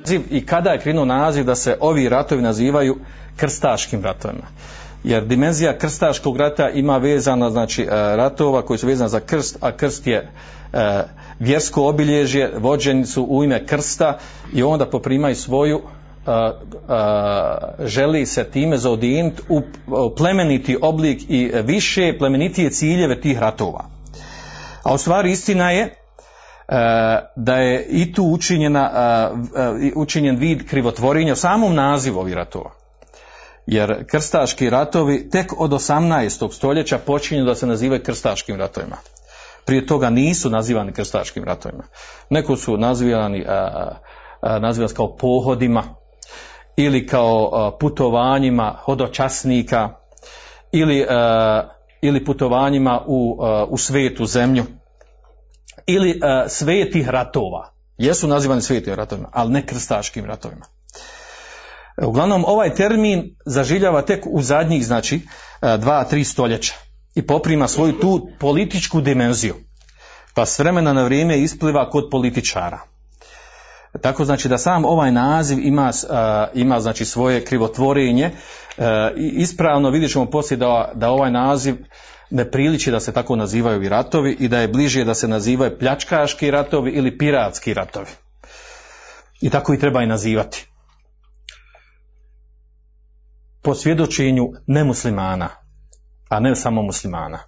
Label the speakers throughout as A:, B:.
A: Naziv i kada je krenuo naziv da se ovi ratovi nazivaju krstaškim ratovima. Jer dimenzija krstaškog rata ima vezana znači e, ratova koji su vezani za krst, a krst je e, vjersko obilježje, vođeni su u ime krsta i onda poprimaju svoju želi se time zaodiniti u plemeniti oblik i više plemenitije ciljeve tih ratova. A u stvari istina je e, da je i tu učinjena, e, učinjen vid krivotvorenja u samom nazivu ovih ratova. Jer krstaški ratovi tek od 18. stoljeća počinju da se nazivaju krstaškim ratovima. Prije toga nisu nazivani krstaškim ratovima. Neko su nazivani, nazivani kao pohodima, ili kao putovanjima hodočasnika ili, ili putovanjima u, u svetu zemlju ili svetih ratova. Jesu nazivani svetim ratovima, ali ne krstaškim ratovima. Uglavnom, ovaj termin zažiljava tek u zadnjih, znači, dva, tri stoljeća i poprima svoju tu političku dimenziju. Pa s vremena na vrijeme ispliva kod političara. Tako znači da sam ovaj naziv ima, ima znači svoje krivotvorenje. Ispravno vidjet ćemo poslije da, da ovaj naziv ne priliči da se tako nazivaju i ratovi i da je bliže da se nazivaju pljačkaški ratovi ili piratski ratovi. I tako i treba i nazivati. Po svjedočenju nemuslimana, a ne samo muslimana.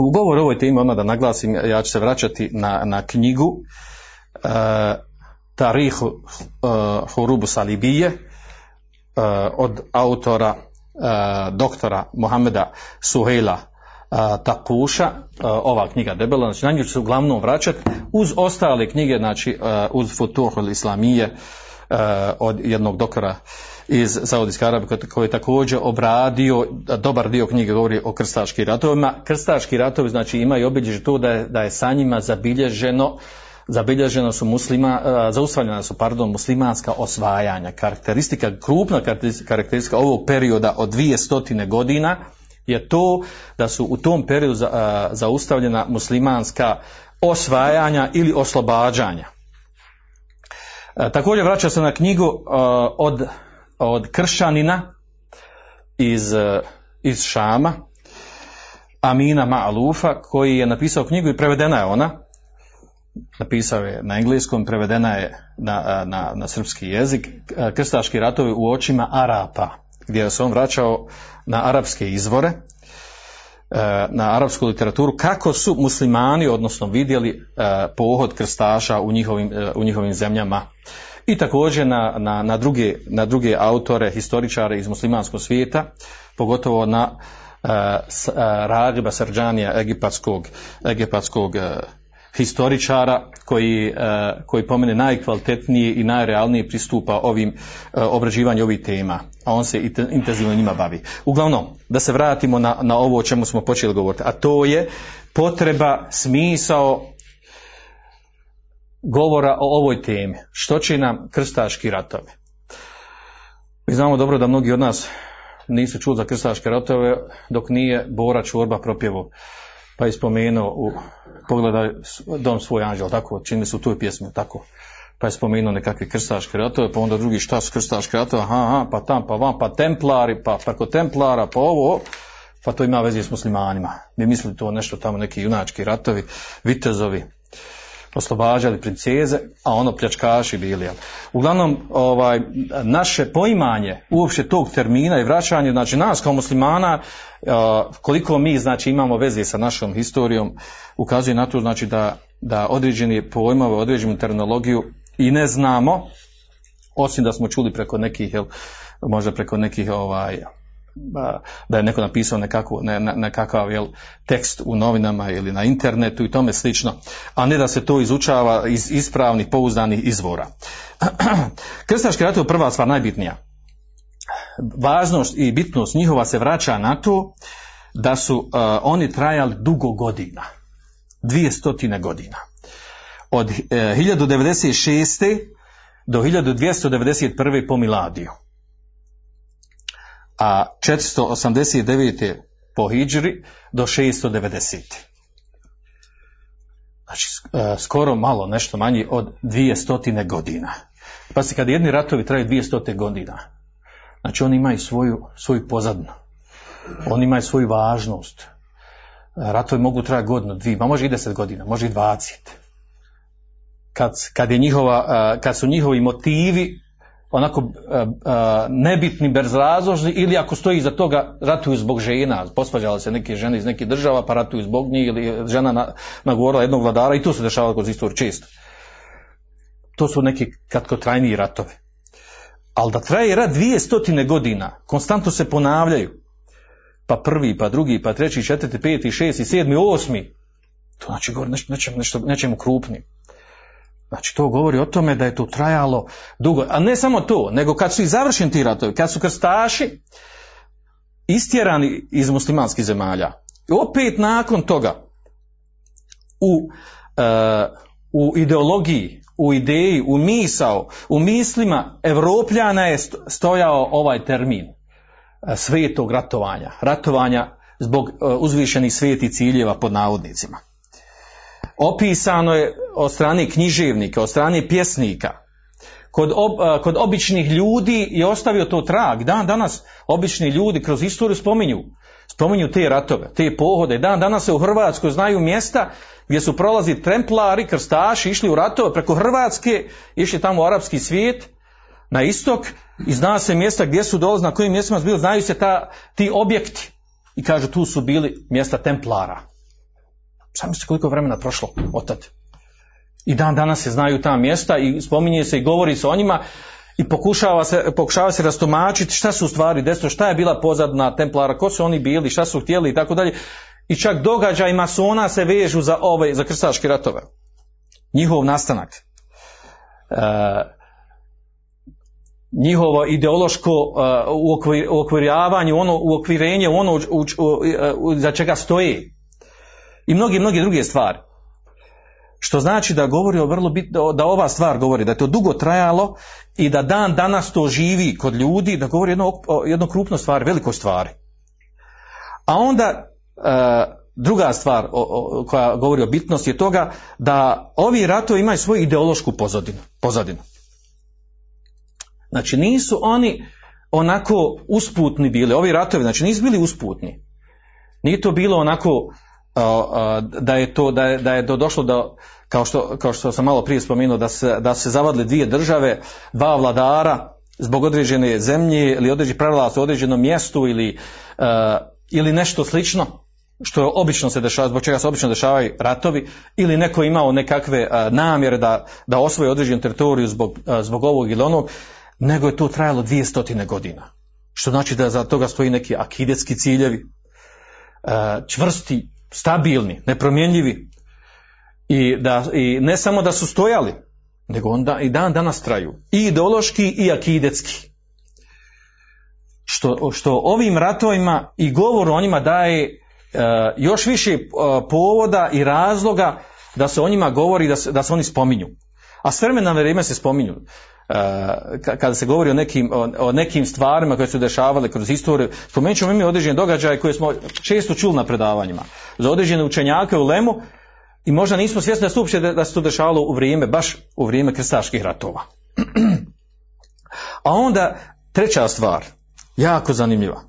A: U govoru ovoj temi, odmah da naglasim, ja ću se vraćati na, na knjigu uh, Tarih uh, Hurubu Salibije uh, od autora uh, doktora Mohameda Suhejla uh, Takuša, uh, ova knjiga debela, znači na nju ću se uglavnom vraćati uz ostale knjige, znači uz Futuhul Islamije od jednog doktora iz Saudijske Arabije koji je također obradio dobar dio knjige govori o krstaškim ratovima. Krstaški ratovi znači imaju obilježje to da je, da je sa njima zabilježeno zabilježeno su muslima, zaustavljena su, pardon, muslimanska osvajanja. Karakteristika, krupna karakteristika ovog perioda od dvije stotine godina je to da su u tom periodu za, zaustavljena muslimanska osvajanja ili oslobađanja. Također vraća se na knjigu od od kršćanina iz, iz Šama, Amina Ma'alufa, koji je napisao knjigu i prevedena je ona, napisao je na engleskom, prevedena je na, na, na srpski jezik, krstaški ratovi u očima Arapa, gdje se on vraćao na arapske izvore, na arapsku literaturu, kako su muslimani, odnosno vidjeli pohod krstaša u njihovim, u njihovim zemljama. I također na, na, na, druge, na druge autore, historičare iz muslimanskog svijeta, pogotovo na uh, Ragiba Srđanija, egipatskog, egipatskog historičara koji, koji po mene najkvalitetnije i najrealnije pristupa ovim obrađivanju ovih tema, a on se intenzivno njima bavi. Uglavnom, da se vratimo na, na ovo o čemu smo počeli govoriti, a to je potreba, smisao govora o ovoj temi. Što će nam krstaški ratovi? Mi znamo dobro da mnogi od nas nisu čuli za krstaške ratove dok nije Bora Čorba propjevo pa je spomenuo u pogledaj dom svoj anđel, tako, čini su tu pjesme, tako. Pa je spomenuo nekakve krstaške ratove, pa onda drugi šta su krstaške ratove, aha, aha, pa tam, pa vam, pa templari, pa preko templara, pa ovo, pa to ima veze s muslimanima. Mi mislili to nešto tamo, neki junački ratovi, vitezovi, oslobađali princeze, a ono pljačkaši bili. Uglavnom, ovaj, naše poimanje uopće tog termina i vraćanje, znači nas kao muslimana, koliko mi znači imamo veze sa našom historijom, ukazuje na to znači da, da određeni pojmove, određenu terminologiju i ne znamo, osim da smo čuli preko nekih, jel, možda preko nekih ovaj, da je neko napisao nekakvu, ne, nekakav jel, tekst u novinama ili na internetu i tome slično, a ne da se to izučava iz ispravnih, pouzdanih izvora. Krstaški rat je prva stvar najbitnija. Važnost i bitnost njihova se vraća na to da su uh, oni trajali dugo godina. Dvije stotine godina. Od uh, 1096. do 1291. po Miladiju a 489. po Hidžri do 690. Znači, e, skoro malo, nešto manje od 200 godina. Pa se kad jedni ratovi traju 200 godina, znači oni imaju svoju, svoju pozadnu. Oni imaju svoju važnost. Ratovi mogu trajati godinu, dvije, ma može i deset godina, može i dvacet. Kad, kad, je njihova, e, kad su njihovi motivi onako e, e, nebitni, bezrazložni ili ako stoji iza toga ratuju zbog žena, posvađale se neke žene iz nekih država pa ratuju zbog njih ili žena na, nagovorila jednog vladara i to se dešava kroz istoriju često. To su neki kratkotrajniji ratovi. Ali da traje rat dvije stotine godina, konstantno se ponavljaju, pa prvi, pa drugi, pa treći, četvrti, peti, šesti, sedmi, osmi, to znači govori nečemu, nečemu krupnim. Znači to govori o tome da je to trajalo dugo. A ne samo to, nego kad su i završeni ti ratovi, kad su krstaši istjerani iz muslimanskih zemalja. I opet nakon toga u, e, u ideologiji, u ideji, u misao, u mislima Evropljana je stojao ovaj termin e, svetog ratovanja. Ratovanja zbog e, uzvišenih svetih ciljeva pod navodnicima opisano je od strane književnika, od strane pjesnika, kod, ob, kod običnih ljudi je ostavio to trag. Dan danas obični ljudi kroz istoriju spominju, spominju te ratove, te pohode. Dan danas se u Hrvatskoj znaju mjesta gdje su prolazi templari, krstaši, išli u ratove preko Hrvatske, išli tamo u arapski svijet, na istok i zna se mjesta gdje su dolazili, na kojim mjestima su bili, znaju se ta, ti objekti. I kažu tu su bili mjesta templara. Sam koliko vremena prošlo od tad. I dan danas se znaju ta mjesta i spominje se i govori se o njima i pokušava se, pokušava se rastomačiti šta su u stvari desilo, šta je bila pozadna templara, ko su oni bili, šta su htjeli i tako dalje. I čak događaj masona se vežu za ove, za krstaške ratove. Njihov nastanak. E, njihovo ideološko uh, uokviravanje, ono uokvirenje, ono u, u, u, za čega stoji i mnogi, mnogi druge stvari. Što znači da govori o vrlo bitno, da ova stvar govori, da je to dugo trajalo i da dan danas to živi kod ljudi, da govori jedno, jedno krupno stvar, veliko stvari. A onda e, druga stvar o, o, koja govori o bitnosti je toga da ovi ratovi imaju svoju ideološku pozadinu. pozadinu. Znači nisu oni onako usputni bili, ovi ratovi, znači nisu bili usputni. Nije to bilo onako da je to, da je, da je došlo do, kao što, kao što sam malo prije spomenuo, da se, da se zavadile dvije države, dva vladara, zbog određene zemlje ili određenih pravila u određenom mjestu ili, ili nešto slično, što obično se dešava, zbog čega se obično dešavaju ratovi, ili neko imao nekakve namjere da, da osvoji određenu teritoriju zbog, zbog ovog ili onog, nego je to trajalo dvije stotine godina. Što znači da za toga stoji neki akidetski ciljevi, čvrsti stabilni, nepromjenjivi i, da, i ne samo da su stojali, nego onda i dan danas traju. I ideološki i akidetski. Što, što ovim ratovima i govoru o njima daje e, još više e, povoda i razloga da se o njima govori, da se, da se oni spominju. A s vremena na vrijeme se spominju. Uh, kada se govori o nekim, o, nekim stvarima koje su dešavale kroz historiju, spomenut ćemo mi određene događaje koje smo često čuli na predavanjima. Za određene učenjake u Lemu i možda nismo svjesni da se uopće da se to dešavalo u vrijeme, baš u vrijeme krstaških ratova. A onda treća stvar, jako zanimljiva,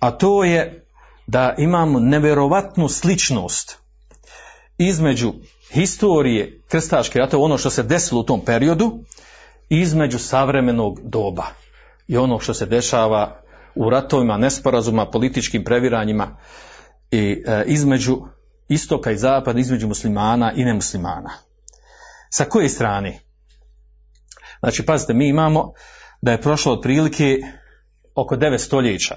A: a to je da imamo nevjerovatnu sličnost između historije krstaške ratova, ono što se desilo u tom periodu, između savremenog doba i ono što se dešava u ratovima, nesporazuma, političkim previranjima i e, između istoka i zapada, između muslimana i nemuslimana. Sa koje strane? Znači, pazite, mi imamo da je prošlo otprilike oko 9 stoljeća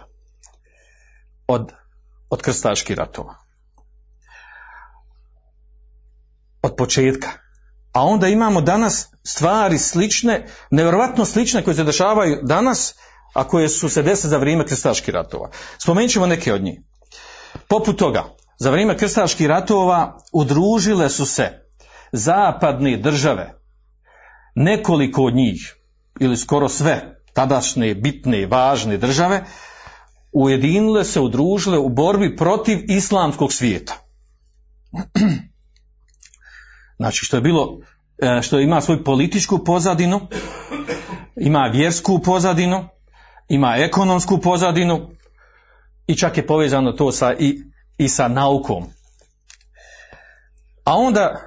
A: od, od krstaških ratova. Od početka. A onda imamo danas stvari slične, nevjerojatno slične koje se dešavaju danas, a koje su se desile za vrijeme krstaških ratova. Spomenut ćemo neke od njih. Poput toga, za vrijeme krstaških ratova udružile su se zapadne države, nekoliko od njih, ili skoro sve, tadašnje, bitne, važne države, ujedinile se, udružile u borbi protiv islamskog svijeta. Znači što je bilo, e, što ima svoju političku pozadinu, ima vjersku pozadinu, ima ekonomsku pozadinu i čak je povezano to sa, i, i sa naukom. A onda,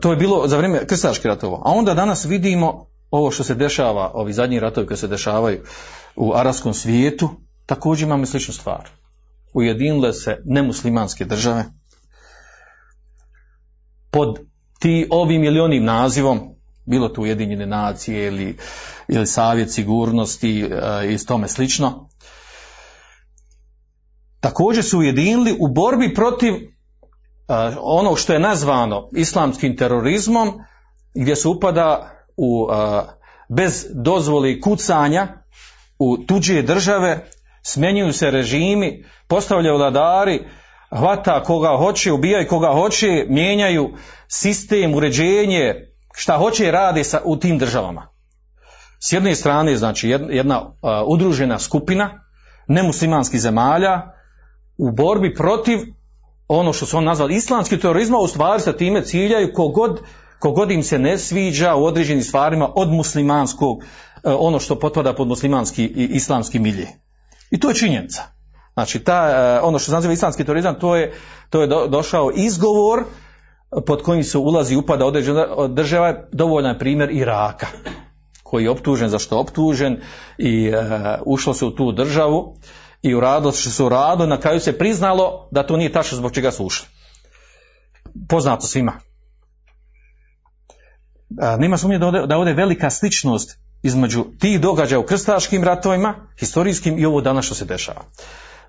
A: to je bilo za vrijeme krstaških ratova, a onda danas vidimo ovo što se dešava, ovi zadnji ratovi koji se dešavaju u arapskom svijetu, također imamo sličnu stvar. Ujedinile se nemuslimanske države pod ti ovim ili onim nazivom, bilo to Ujedinjene nacije ili, ili savjet sigurnosti e, i tome slično, također su ujedinili u borbi protiv e, onog što je nazvano islamskim terorizmom, gdje se upada u, e, bez dozvoli kucanja u tuđe države, smjenjuju se režimi, postavljaju vladari, hvata koga hoće, ubijaju koga hoće, mijenjaju sistem, uređenje, šta hoće rade sa, u tim državama. S jedne strane, znači jedna, uh, udružena skupina nemuslimanskih zemalja u borbi protiv ono što su on nazvali islamski terorizma, u stvari sa time ciljaju kogod, kogod im se ne sviđa u određenim stvarima od muslimanskog, uh, ono što potpada pod muslimanski i islamski milje. I to je činjenica. Znači, ta, ono što se naziva islamski terorizam, to je, to je do, došao izgovor pod kojim se ulazi i upada određena država, dovoljan je primjer Iraka, koji je optužen za što optužen i uh, ušlo se u tu državu i uradilo što se uradilo, na kraju se priznalo da to nije tačno zbog čega su ušli. Poznato svima. Uh, nema sumnje da ovdje, da ovdje velika sličnost između tih događaja u krstaškim ratovima, historijskim i ovo danas što se dešava.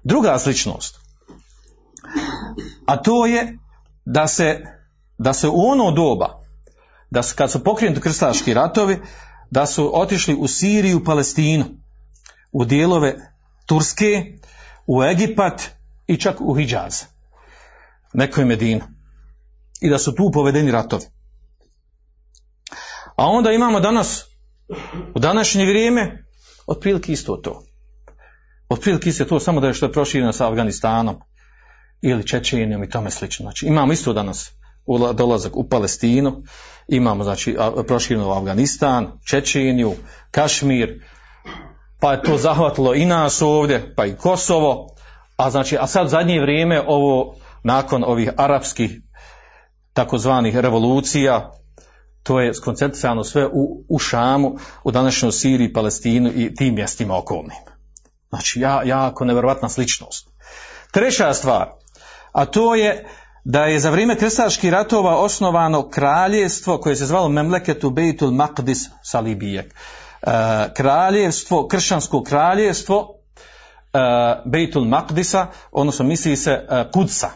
A: Druga sličnost, a to je da se, da se u ono doba, da su, kad su pokrenuti krstaški ratovi, da su otišli u Siriju, Palestinu, u dijelove Turske, u Egipat i čak u Hidžaz, nekoj Medinu. I da su tu povedeni ratovi. A onda imamo danas, u današnje vrijeme, otprilike isto to. Otprilike isto to, samo da je što je prošireno sa Afganistanom ili Čečenijom i tome slično. Znači, imamo isto danas dolazak u Palestinu, imamo znači prošireno u Afganistan, Čečeniju, Kašmir, pa je to zahvatilo i nas ovdje, pa i Kosovo, a znači, a sad zadnje vrijeme ovo, nakon ovih arapskih takozvanih revolucija, to je skoncentrisano sve u, u Šamu, u današnjoj Siriji, Palestinu i tim mjestima okolnim. Znači, ja, jako nevjerovatna sličnost. Treća stvar, a to je da je za vrijeme krstaških ratova osnovano kraljevstvo koje se zvalo Memleketu Beitul Maqdis Salibijek. E, kraljevstvo, kršćansko kraljevstvo e, Beitul Maqdisa, odnosno misli se e, Kudsa.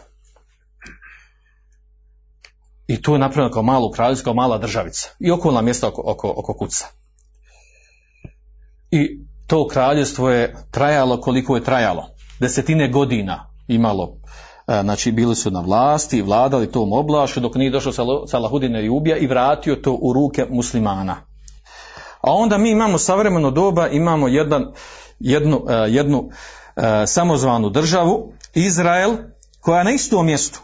A: I to je napravljeno kao malo kraljevstvo, kao mala državica. I okolna mjesta oko, oko, oko Kudsa. I to kraljevstvo je trajalo koliko je trajalo. Desetine godina imalo znači bili su na vlasti, vladali tom oblašu dok nije došao Salahudin Ejubija i vratio to u ruke muslimana. A onda mi imamo savremeno doba, imamo jedan, jednu, jednu samozvanu državu, Izrael, koja je na istom mjestu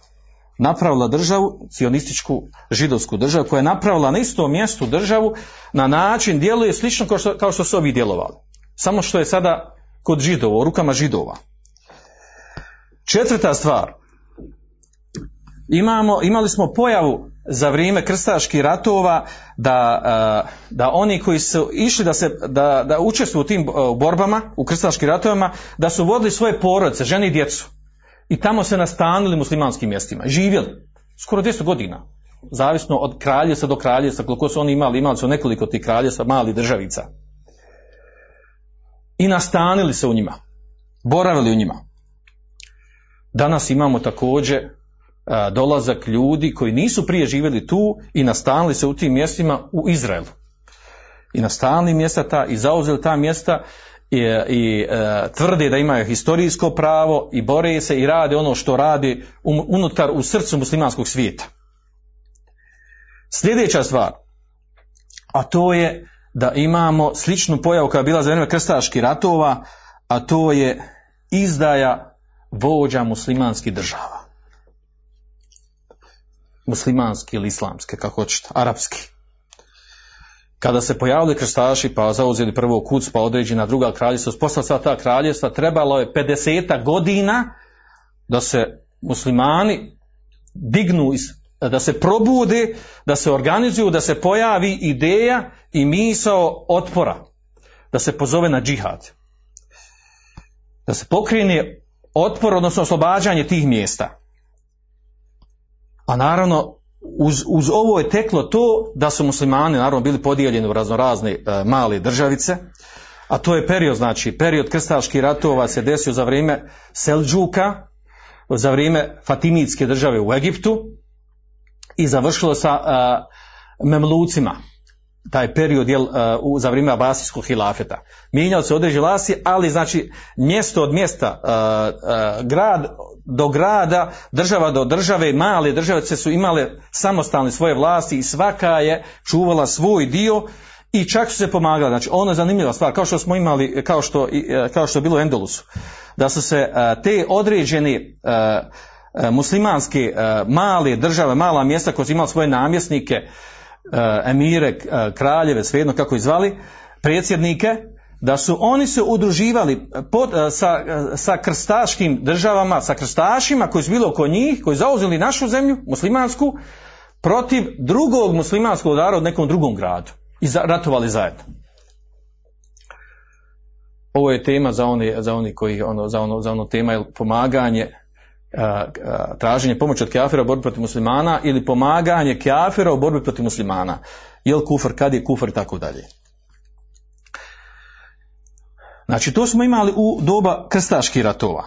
A: napravila državu, cionističku židovsku državu, koja je napravila na istom mjestu državu, na način djeluje slično kao što, kao što su ovi djelovali. Samo što je sada kod židova, rukama židova. Četvrta stvar. Imamo, imali smo pojavu za vrijeme krstaških ratova da, da oni koji su išli da, se, da, da učestvuju u tim borbama, u krstaškim ratovima, da su vodili svoje porodice, žene i djecu. I tamo se nastanili muslimanskim mjestima. Živjeli. Skoro 200 godina. Zavisno od kraljevstva do kraljevstva, koliko su oni imali, imali su nekoliko tih kraljevstva, mali državica. I nastanili se u njima. Boravili u njima. Danas imamo također a, dolazak ljudi koji nisu prije živjeli tu i nastanili se u tim mjestima u Izraelu. I nastanili mjesta ta i zauzeli ta mjesta i, i e, tvrde da imaju historijsko pravo i bore se i rade ono što radi unutar u srcu muslimanskog svijeta. Sljedeća stvar, a to je da imamo sličnu pojavu koja je bila za vrijeme krstaških ratova, a to je izdaja vođa muslimanskih država. Muslimanski ili islamske, kako hoćete, arapski. Kada se pojavili krstaši pa zauzeli prvo kuc pa određena druga kraljevstva, posla sva ta kraljevstva, trebalo je 50 godina da se muslimani dignu iz da se probude, da se organizuju, da se pojavi ideja i misao otpora, da se pozove na džihad. Da se pokrene otpor, odnosno oslobađanje tih mjesta. A naravno, uz, uz ovo je teklo to da su muslimani naravno bili podijeljeni u raznorazne e, male državice, a to je period, znači, period krstaških ratova se desio za vrijeme Selđuka, za vrijeme Fatimitske države u Egiptu i završilo sa e, Memlucima, taj period jel, uh, u, za vrijeme Abasijskog hilafeta. Mijenjali se određeni vlasti, ali znači mjesto od mjesta, uh, uh, grad do grada, država do države, male države su imale samostalne svoje vlasti i svaka je čuvala svoj dio i čak su se pomagali. Znači, ono je zanimljiva stvar, kao što smo imali, kao što, kao što je bilo u Endolusu, da su se te određene muslimanske male države, mala mjesta koje su imali svoje namjesnike, emire, kraljeve, svejedno kako ih zvali, predsjednike, da su oni se udruživali pod, sa, sa krstaškim državama, sa krstašima koji su bili oko njih, koji zauzeli našu zemlju, muslimansku, protiv drugog muslimanskog udara u nekom drugom gradu i za, ratovali zajedno. Ovo je tema za oni, za oni koji, ono, za ono, za ono tema je pomaganje traženje pomoći od kafira u borbi protiv muslimana ili pomaganje kafira u borbi protiv muslimana. Jel kufr, kad je kufr i tako dalje. Znači to smo imali u doba krstaških ratova.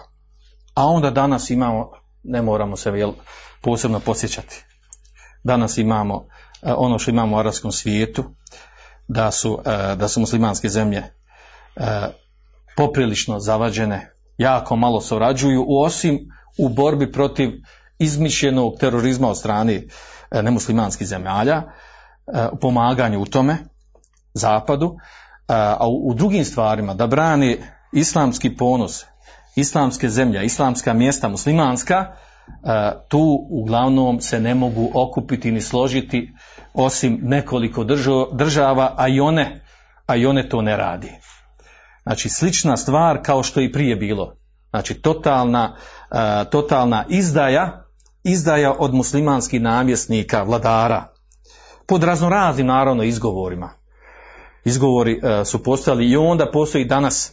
A: A onda danas imamo, ne moramo se jel, posebno posjećati. Danas imamo ono što imamo u arabskom svijetu, da su, da su muslimanske zemlje poprilično zavađene, jako malo surađuju, osim u borbi protiv izmišljenog terorizma od strane nemuslimanskih zemalja, u pomaganju u tome, zapadu, a u drugim stvarima da brani islamski ponos, islamske zemlje, islamska mjesta, muslimanska, tu uglavnom se ne mogu okupiti ni složiti osim nekoliko država, a i one, a i one to ne radi. Znači slična stvar kao što i prije bilo. Znači totalna, totalna izdaja, izdaja od muslimanskih namjesnika, vladara, pod raznoraznim naravno izgovorima. Izgovori su postojali i onda postoji danas,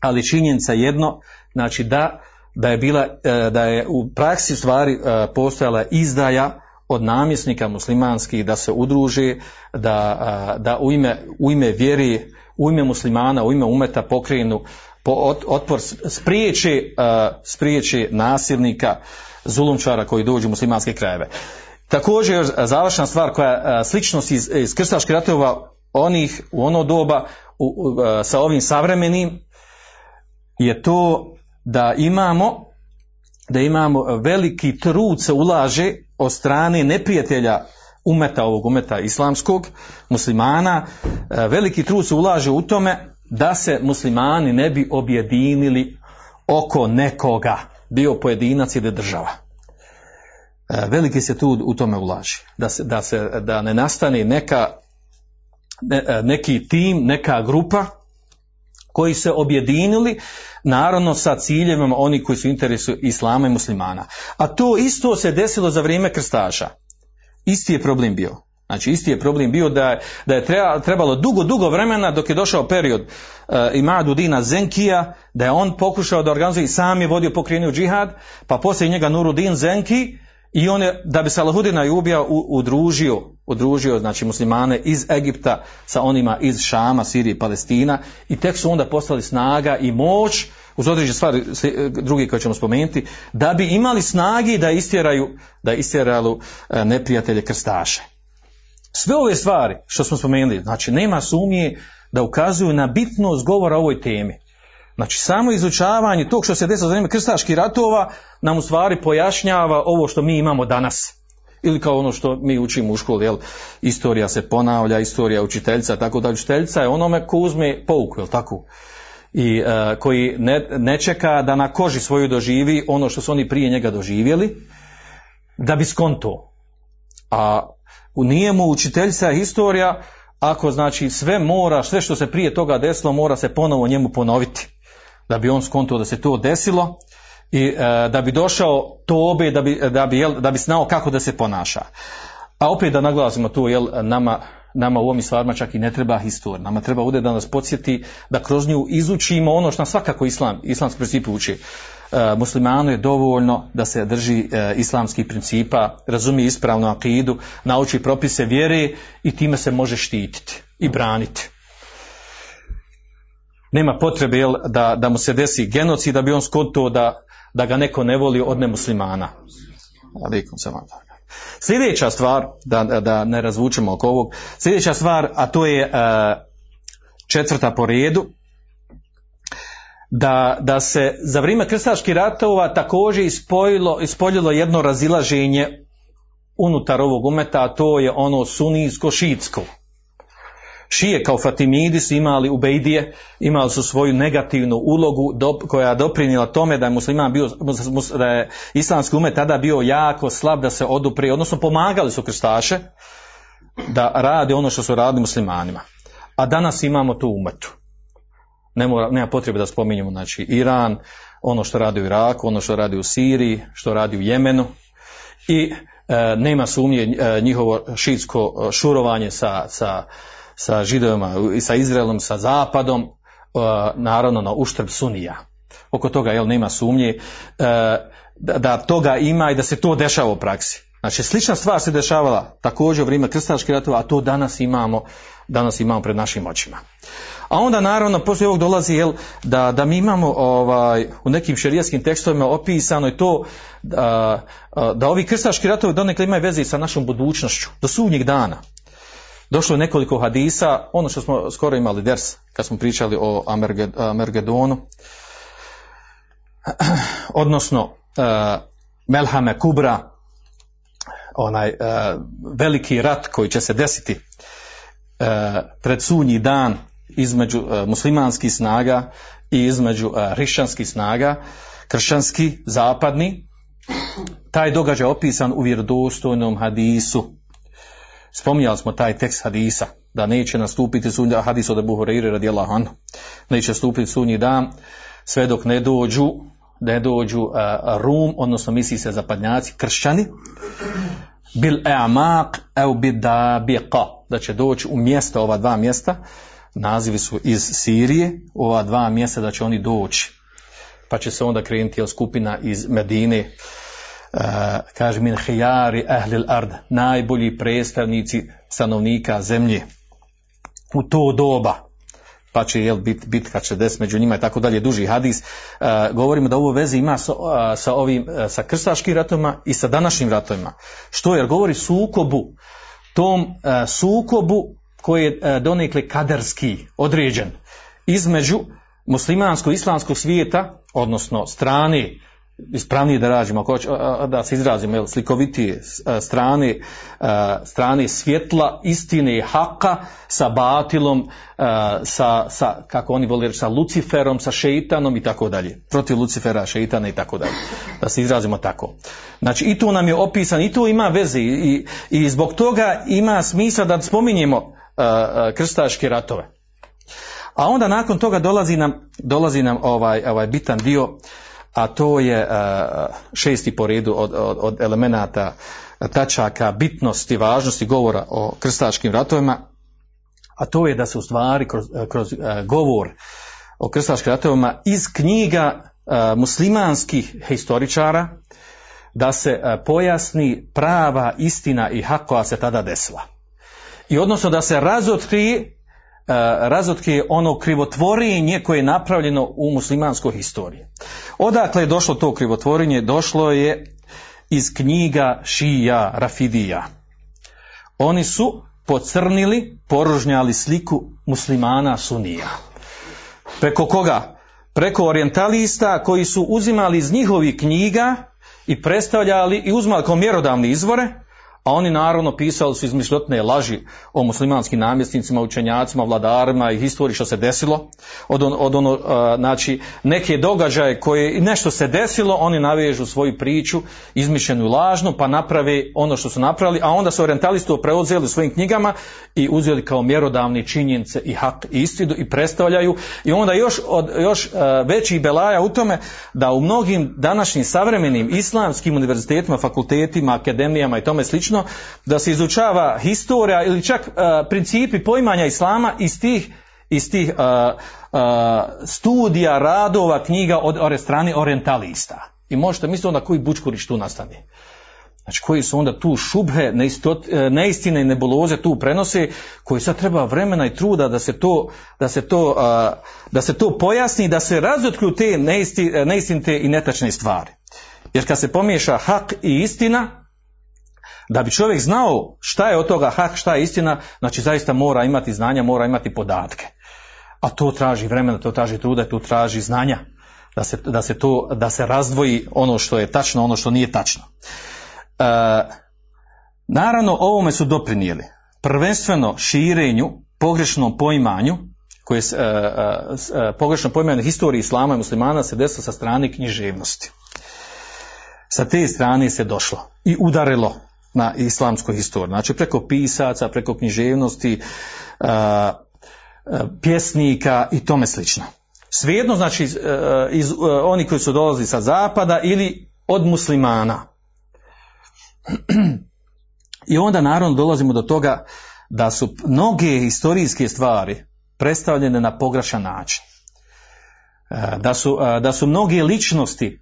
A: ali činjenica jedno, znači da, da je bila, da je u praksi stvari postojala izdaja od namjesnika muslimanskih da se udruže, da, da u, ime, u ime vjeri, u ime muslimana, u ime umeta pokrenu po otpor spriječi, spriječi nasilnika, zulumčara koji dođu u muslimanske krajeve. Također još završna stvar koja sličnost iz, iz krstaških ratova onih u ono doba u, u, sa ovim savremenim je to da imamo da imamo veliki trud se ulaže od strane neprijatelja umeta ovog umeta islamskog muslimana veliki trud se ulaže u tome da se muslimani ne bi objedinili oko nekoga, bio pojedinac ili država. Veliki se tu u tome ulaži. Da, se, da, se, da ne nastane neka, ne, neki tim, neka grupa koji se objedinili naravno sa ciljevima oni koji su interesu islama i muslimana. A to isto se desilo za vrijeme krstaša. Isti je problem bio. Znači isti je problem bio da, da je trebalo dugo, dugo vremena dok je došao period uh, Imadu Dina Zenkija, da je on pokušao da organizuje i sam je vodio pokrenio džihad, pa poslije njega Nurudin Zenki i on je, da bi Salahudina Jubija udružio, udružio znači muslimane iz Egipta sa onima iz Šama, Sirije i Palestina i tek su onda postali snaga i moć uz određene stvari drugi koje ćemo spomenuti, da bi imali snagi da istjeraju, da istjeraju uh, neprijatelje krstaše. Sve ove stvari što smo spomenuli, znači nema sumnje da ukazuju na bitnost govora o ovoj temi. Znači samo izučavanje tog što se desilo za vrijeme krstaških ratova nam u stvari pojašnjava ovo što mi imamo danas. Ili kao ono što mi učimo u školi, jel, istorija se ponavlja, istorija učiteljica, tako da učiteljica je onome ko uzme pouku, jel tako? i e, koji ne, ne čeka da na koži svoju doživi ono što su oni prije njega doživjeli da bi skonto a nije mu učiteljica historija ako znači sve mora sve što se prije toga desilo mora se ponovo njemu ponoviti da bi on skonto da se to desilo i e, da bi došao tobe da bi, da bi, jel, da bi znao kako da se ponaša a opet da naglasimo tu jel nama nama u ovim stvarima čak i ne treba historija. Nama treba ovdje da nas podsjeti da kroz nju izučimo ono što nam svakako islam, islamski princip uči. E, muslimanu je dovoljno da se drži e, islamskih principa, razumije ispravnu akidu, nauči propise vjere i time se može štititi i braniti. Nema potrebe jel, da, da mu se desi genocid, da bi on skontao da, da ga neko ne voli od nemuslimana. Sljedeća stvar, da, da ne razvučemo oko ovog, sljedeća stvar, a to je e, četvrta po redu, da, da se za vrijeme krstaških ratova također ispojilo, ispoljilo jedno razilaženje unutar ovog umeta, a to je ono sunijsko-šitsko. Šije kao Fatimidi su imali u Bejdije, imali su svoju negativnu ulogu do, koja je doprinijela tome da je musliman bio, da je islamski umet tada bio jako slab da se odupri, odnosno pomagali su krstaše da rade ono što su radili muslimanima. A danas imamo tu umetu. Ne mora, nema potrebe da spominjemo znači Iran, ono što radi u Iraku, ono što radi u Siriji, što radi u Jemenu i e, nema sumnje e, njihovo šitsko e, šurovanje sa, sa sa židovima i sa Izraelom, sa zapadom, uh, naravno na uštrb sunija. Oko toga jel nema sumnje uh, da, da toga ima i da se to dešava u praksi. Znači slična stvar se dešavala također u vrijeme krstaških ratova, a to danas imamo, danas imamo pred našim očima. A onda naravno poslije ovog dolazi jel, da, da mi imamo ovaj, u nekim šerijskim tekstovima opisano je to da, da ovi krstaški ratovi donekle imaju veze sa našom budućnošću, do sudnjeg dana. Došlo je nekoliko hadisa, ono što smo skoro imali ders, kad smo pričali o Amergedonu, odnosno uh, Melhame Kubra, onaj uh, veliki rat koji će se desiti uh, pred sunji dan između muslimanskih snaga i između hrišćanskih snaga, kršćanski, zapadni, taj događaj je opisan u vjerodostojnom hadisu. Spominjali smo taj tekst hadisa, da neće nastupiti sunji, hadis od Abu radijallahu anhu, neće nastupiti sunji dan, sve dok ne dođu, ne dođu uh, Rum, odnosno misli se zapadnjaci, kršćani, bil e'amaq e'u bidabiqa, da će doći u mjesta, ova dva mjesta, nazivi su iz Sirije, ova dva mjesta da će oni doći, pa će se onda krenuti skupina iz Medine, uh, kaže min hijari ahlil ard, najbolji predstavnici stanovnika zemlje. U to doba. Pa će jel bit bitka će des među njima i tako dalje duži hadis. Uh, govorimo da ovo veze ima sa, uh, sa ovim sa krstaškim ratovima i sa današnjim ratovima. Što jer govori sukobu tom sukobu koji je uh, donekle kaderski određen između muslimansko-islamskog svijeta odnosno strane ispravnije da rađemo, ako da se izrazimo, jel, slikovitije strane, strane svjetla, istine i haka sa batilom, sa, sa, kako oni voli reći, sa Luciferom, sa šeitanom i tako dalje. Protiv Lucifera, šeitana i tako dalje. Da se izrazimo tako. Znači i tu nam je opisan, i tu ima veze i, i zbog toga ima smisla da spominjemo krstaške ratove. A onda nakon toga dolazi nam, dolazi nam ovaj, ovaj bitan dio a to je šesti po redu od, od, od elemenata tačaka bitnosti, važnosti govora o krstaškim ratovima, a to je da se u stvari kroz, kroz govor o krstaškim ratovima iz knjiga muslimanskih historičara da se pojasni prava istina i hak koja se tada desila. I odnosno da se razotkrije razotkrije ono krivotvorenje koje je napravljeno u muslimanskoj historiji. Odakle je došlo to krivotvorenje? Došlo je iz knjiga Šija Rafidija. Oni su pocrnili, poružnjali sliku muslimana sunija. Preko koga? Preko orientalista koji su uzimali iz njihovih knjiga i predstavljali i uzmali kao mjerodavne izvore, a oni naravno pisali su izmišljotne laži o muslimanskim namjesnicima, učenjacima, vladarima i historiji što se desilo, od, on, od ono, znači neke događaje koje nešto se desilo, oni navežu svoju priču, izmišljenu lažnu, pa naprave ono što su napravili, a onda su orientalisti to preuzeli u svojim knjigama i uzeli kao mjerodavni činjenice i hak i istinu i predstavljaju. I onda još, od, još a, veći belaja u tome da u mnogim današnjim savremenim islamskim univerzitetima, fakultetima, akademijama i tome slično slično, da se izučava historija ili čak uh, principi poimanja islama iz tih, iz tih uh, uh, studija, radova, knjiga od ore strane orientalista. I možete misliti onda koji bučkurić tu nastane. Znači koji su onda tu šubhe, neistot, neistine i nebuloze tu prenose, koji sad treba vremena i truda da se to, da se to, da se to pojasni, da se razotkriju te neisti, neistinite i netačne stvari. Jer kad se pomiješa hak i istina, da bi čovjek znao šta je od toga hak, šta je istina, znači zaista mora imati znanja, mora imati podatke. A to traži vremena, to traži truda, to traži znanja. Da se, da se to, da se razdvoji ono što je tačno, ono što nije tačno. E, naravno, ovome su doprinijeli. Prvenstveno širenju, pogrešnom poimanju, koje e, e, pogrešno poimanje historije islama i muslimana se desilo sa strane književnosti. Sa te strane se došlo i udarilo na islamskoj historiji. Znači preko pisaca, preko književnosti, pjesnika i tome slično. Svejedno znači iz, iz, oni koji su dolazili sa zapada ili od muslimana. I onda naravno dolazimo do toga da su mnoge historijske stvari predstavljene na pogrešan način. Da su, da su mnoge ličnosti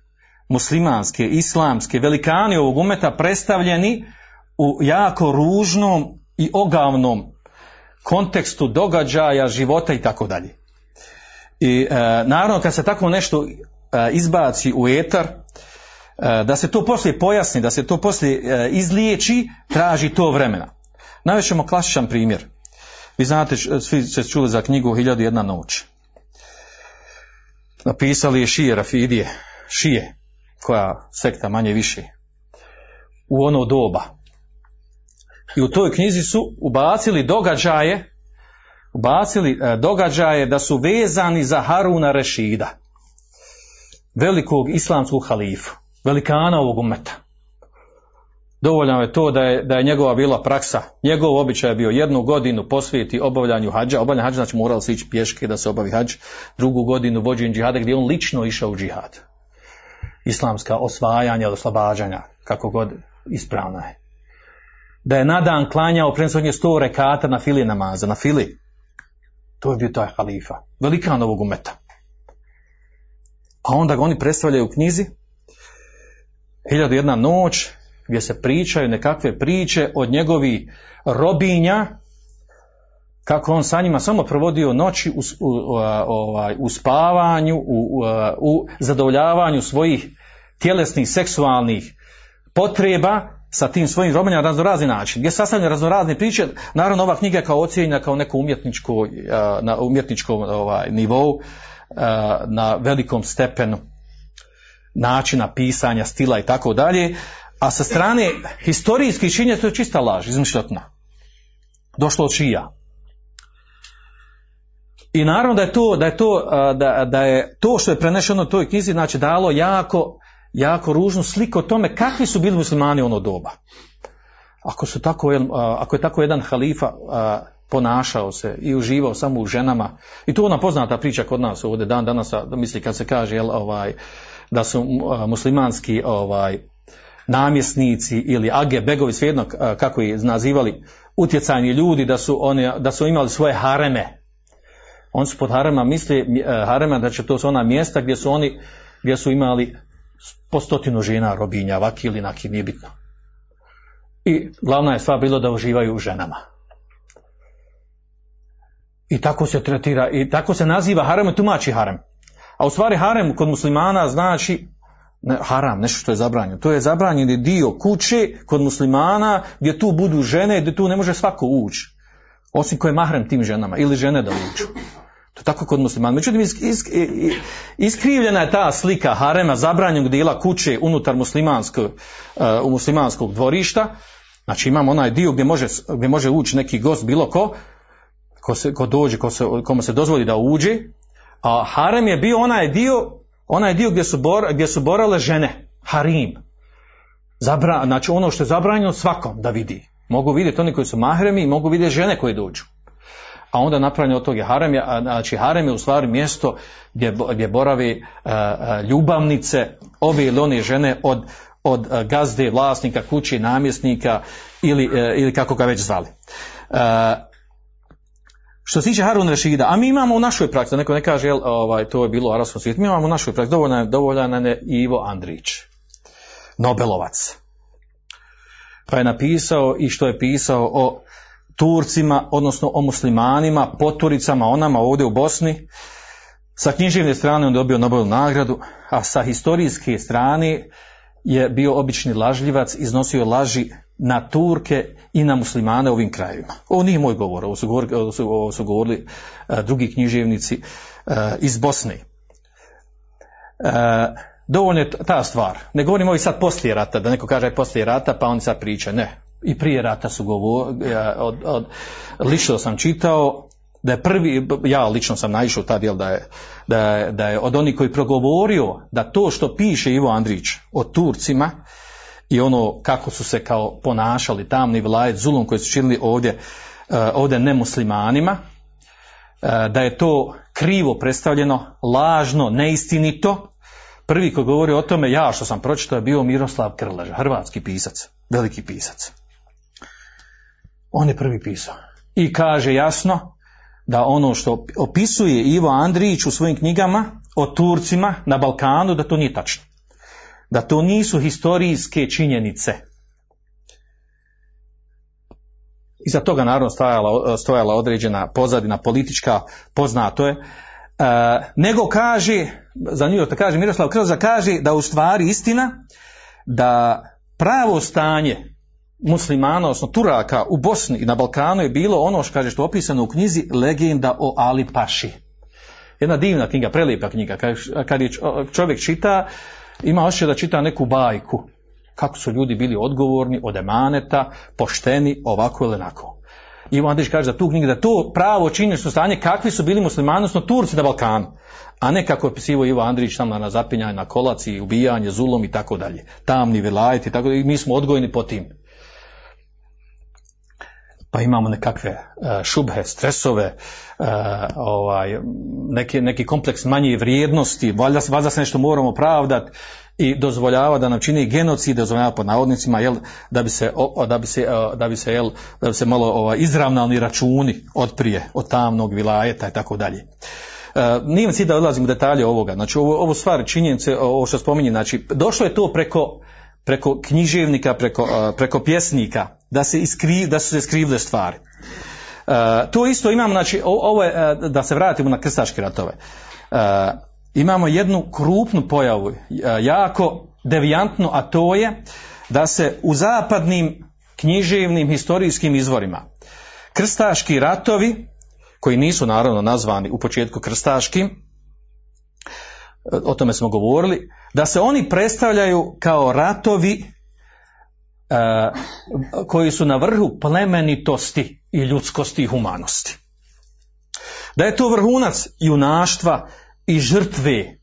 A: muslimanske, islamske, velikani ovog umeta predstavljeni u jako ružnom i ogavnom kontekstu događaja, života i tako dalje. I e, naravno kad se tako nešto e, izbaci u etar, e, da se to poslije pojasni, da se to poslije e, izliječi, traži to vremena. Navešemo klasičan primjer. Vi znate, svi ste čuli za knjigu Hiljadu jedna noć. Napisali je Šije Rafidije, Šije, koja sekta manje više, u ono doba, i u toj knjizi su ubacili događaje ubacili e, događaje da su vezani za Haruna Rešida velikog islamskog halifu velikana ovog umeta. Dovoljno je to da je, da je njegova bila praksa. Njegov običaj je bio jednu godinu posvijeti obavljanju hađa. Obavljanje hađa znači moralo se ići pješke da se obavi hađ. Drugu godinu vođenje džihada gdje on lično išao u džihad. Islamska osvajanja oslobađanja kako god ispravna je da je na dan klanjao prensodnje sto rekata na fili namaza, na fili. To je bio taj halifa. Velikan ovog umeta. A onda ga oni predstavljaju u knjizi Hiljadu jedna noć gdje se pričaju nekakve priče od njegovi robinja kako on sa njima samo provodio noći u, u, u, u spavanju, u, u, u zadovoljavanju svojih tjelesnih, seksualnih potreba sa tim svojim robinjama na raznorazni način, gdje sastavljaju raznorazne priče, naravno ova knjiga kao ocjenjena kao neko umjetničko, na umjetničkom ovaj, nivou, na velikom stepenu načina pisanja, stila i tako dalje, a sa strane historijskih činje to je čista laž, izmišljotna. Došlo od šija. I naravno da je to, da je to, da, da je to što je prenešeno u toj knjizi, znači dalo jako jako ružnu sliku o tome kakvi su bili muslimani ono doba. Ako, su tako, ako je tako jedan halifa ponašao se i uživao samo u ženama, i to ona poznata priča kod nas ovdje dan danas, da misli kad se kaže jel, ovaj, da su muslimanski ovaj, namjesnici ili age, begovi, svejedno kako ih nazivali, utjecajni ljudi, da su, oni, da su imali svoje hareme. Oni su pod harema misli, harema, da će to su ona mjesta gdje su oni, gdje su imali po stotinu žena robinja, vaki ili naki, nije bitno. I glavna je stvar bilo da uživaju u ženama. I tako se tretira, i tako se naziva harem tumači harem. A u stvari harem kod muslimana znači ne, haram, nešto što je zabranjeno. To je zabranjeni dio kuće kod muslimana gdje tu budu žene, gdje tu ne može svako ući. Osim ko je mahrem tim ženama ili žene da uđu. To tako kod muslimana. Međutim, is, is, iskrivljena je ta slika harema zabranjenog dijela kuće unutar muslimanskog, uh, muslimanskog dvorišta Znači imamo onaj dio gdje može, gdje može ući neki gost, bilo ko, ko, se, ko dođe, ko se, komu se dozvoli da uđe, a harem je bio onaj dio, onaj dio gdje su, bor, gdje su borale žene, harim. Zabra, znači ono što je zabranjeno svakom da vidi. Mogu vidjeti oni koji su mahremi i mogu vidjeti žene koje dođu. A onda napravljeno od toga harem znači harem je u stvari mjesto gdje, gdje boravi a, a, ljubavnice ove ili one žene od, od a, gazde, vlasnika, kući, namjesnika ili, e, ili kako ga već zvali. E, što se tiče Harun Rešida, a mi imamo u našoj praksi, neko ne kaže, jel, ovaj, to je bilo u arabskom svijetu, mi imamo u našoj praksi, dovoljan nam je Ivo Andrić, Nobelovac. Pa je napisao i što je pisao o Turcima, odnosno o muslimanima, poturicama, onama ovdje u Bosni. Sa književne strane on dobio Nobelovu nagradu, a sa historijske strane je bio obični lažljivac, iznosio laži na Turke i na muslimane u ovim krajevima. Ovo nije moj govor, ovo su govorili, ovo su, ovo su govorili uh, drugi književnici uh, iz Bosne. Uh, dovoljno je ta stvar. Ne govorimo i sad poslije rata, da neko kaže poslije rata, pa oni sad priča. Ne. I prije rata su govorili, od, od, lično sam čitao, da je prvi, ja lično sam naišao tad, jel, da je, da, je, da je od onih koji progovorio da to što piše Ivo Andrić o Turcima i ono kako su se kao ponašali tamni vlajet zulum koji su činili ovdje, ovdje nemuslimanima, da je to krivo predstavljeno, lažno, neistinito, prvi koji govori o tome, ja što sam pročitao je bio Miroslav Krleža, hrvatski pisac, veliki pisac. On je prvi pisao. I kaže jasno da ono što opisuje Ivo Andrić u svojim knjigama o Turcima na Balkanu, da to nije tačno. Da to nisu historijske činjenice. Iza toga naravno stojala, stojala određena pozadina politička, poznato je, Uh, nego kaže, zanimljivo da kaže, Miroslav Krlza kaže da u stvari istina da pravo stanje muslimana, odnosno Turaka u Bosni i na Balkanu je bilo ono što kaže što je opisano u knjizi Legenda o Ali Paši. Jedna divna knjiga, prelijepa knjiga. Kad, je čovjek čita, ima osjećaj da čita neku bajku. Kako su ljudi bili odgovorni, od emaneta, pošteni, ovako ili onako. Ivo Andrić kaže da tu knjigu, da to pravo činjenično stanje kakvi su bili muslimani, odnosno Turci na Balkanu, a ne kako je pisivao Ivo Andrić tamo na zapinjanje, na kolaci, ubijanje, zulom i tako dalje. Tamni vilajet i tako dalje. Mi smo odgojeni po tim. Pa imamo nekakve uh, šubhe, stresove, uh, ovaj, neki, neki kompleks manje vrijednosti, valjda, valjda se nešto moramo pravdati i dozvoljava da nam čini genocid, dozvoljava pod navodnicima, jel, da bi se, da bi se, da bi se, jel, da bi se malo ovaj, izravnalni računi od prije, od tamnog vilajeta i tako dalje. Uh, nije cilj da odlazim u detalje ovoga, znači ovo, ovo stvari činjenice, ovo što spominje, znači došlo je to preko, preko književnika, preko, preko pjesnika, da se, iskri, da su se skrivile stvari. Uh, to isto imamo, znači, ovo je, da se vratimo na krstaške ratove. Uh, imamo jednu krupnu pojavu, jako devijantnu, a to je da se u zapadnim književnim historijskim izvorima krstaški ratovi, koji nisu naravno nazvani u početku krstaškim, o tome smo govorili, da se oni predstavljaju kao ratovi koji su na vrhu plemenitosti i ljudskosti i humanosti. Da je to vrhunac junaštva, i žrtve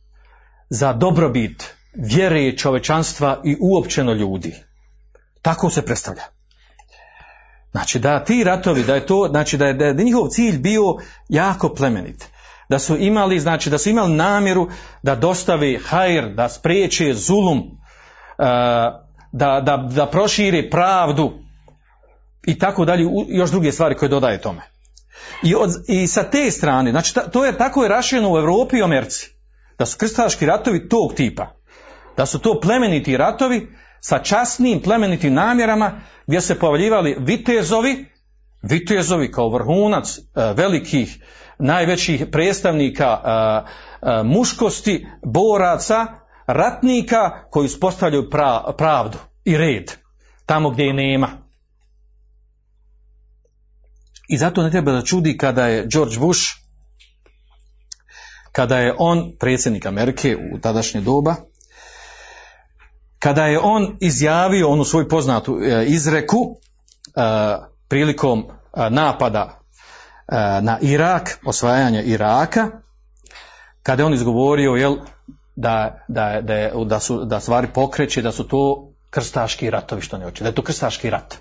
A: za dobrobit vjere čovečanstva i uopćeno ljudi. Tako se predstavlja. Znači da ti ratovi, da je to, znači da je, da je njihov cilj bio jako plemenit. Da su imali, znači da su imali namjeru da dostavi hajr, da spriječe zulum, da, da, da proširi pravdu i tako dalje, još druge stvari koje dodaje tome. I, od, I sa te strane, znači ta, to je tako je rašireno u Europi i Americi, da su krstaški ratovi tog tipa, da su to plemeniti ratovi sa časnim plemenitim namjerama gdje se pojavljivali vitezovi, vitezovi kao vrhunac uh, velikih, najvećih predstavnika uh, uh, muškosti, boraca, ratnika koji uspostavljaju pra, pravdu i red tamo gdje je nema. I zato ne treba da čudi kada je George Bush, kada je on predsjednik Amerike u tadašnje doba, kada je on izjavio onu svoju poznatu izreku prilikom e, napada e, na Irak, osvajanja Iraka, kada je on izgovorio jel, da, da, da, da, su, da stvari pokreće, da su to krstaški ratovi što ne hoće, da je to krstaški rat.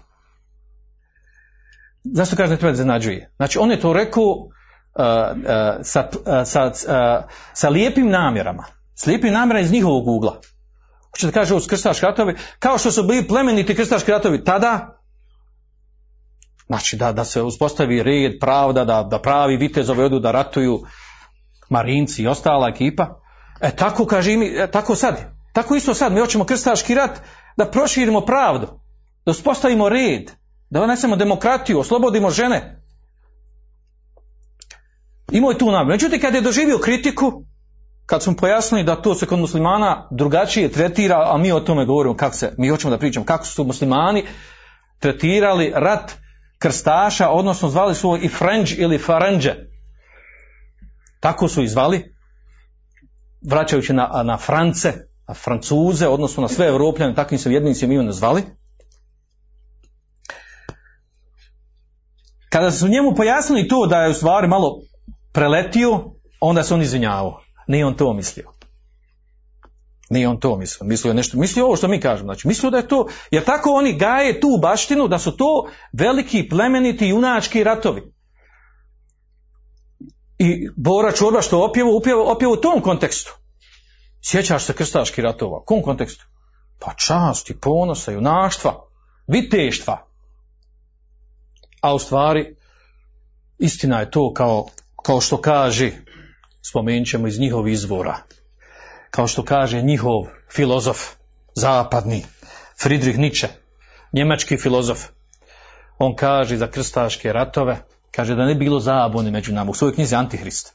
A: Zašto kaže ne treba da iznenađuje? Znači on je to rekao uh, uh, sa, uh, sa, uh, sa lijepim namjerama, s lijepim namjerama iz njihovog ugla. Hoće da kaže su krstaški ratovi, kao što su bili plemeniti krstaški ratovi tada, znači da, da se uspostavi red, pravda, da, da pravi vitezovi odu da ratuju marinci i ostala ekipa. E tako kaže mi, e, tako sad, tako isto sad, mi hoćemo krstaški rat da proširimo pravdu, da uspostavimo red, da donesemo demokratiju, oslobodimo žene. Imao je tu namjeru. Međutim, kad je doživio kritiku, kad smo pojasnili da to se kod muslimana drugačije tretira, a mi o tome govorimo kako se, mi hoćemo da pričamo kako su muslimani tretirali rat krstaša, odnosno zvali su i Frenč ili Farenđe. Tako su ih zvali, vraćajući na, na France, Francuze, odnosno na sve Evropljane, takvim se jednicim imenom zvali. Kada su njemu pojasnili to da je u stvari malo preletio, onda se on izvinjavao. Nije on to mislio. Nije on to mislio. Mislio je nešto, mislio ovo što mi kažemo. Znači, mislio da je to, jer tako oni gaje tu baštinu da su to veliki plemeniti junački ratovi. I Bora Čorba što opjevo, opjevo, opjevo u tom kontekstu. Sjećaš se krstaških ratova? U kom kontekstu? Pa časti, ponosa, junaštva, viteštva. A u stvari, istina je to kao, kao što kaže, spomenut ćemo iz njihovih izvora, kao što kaže njihov filozof, zapadni, Friedrich Nietzsche, njemački filozof, on kaže za krstaške ratove, kaže da ne bi bilo zabune među nama, u svojoj knjizi Antihrist,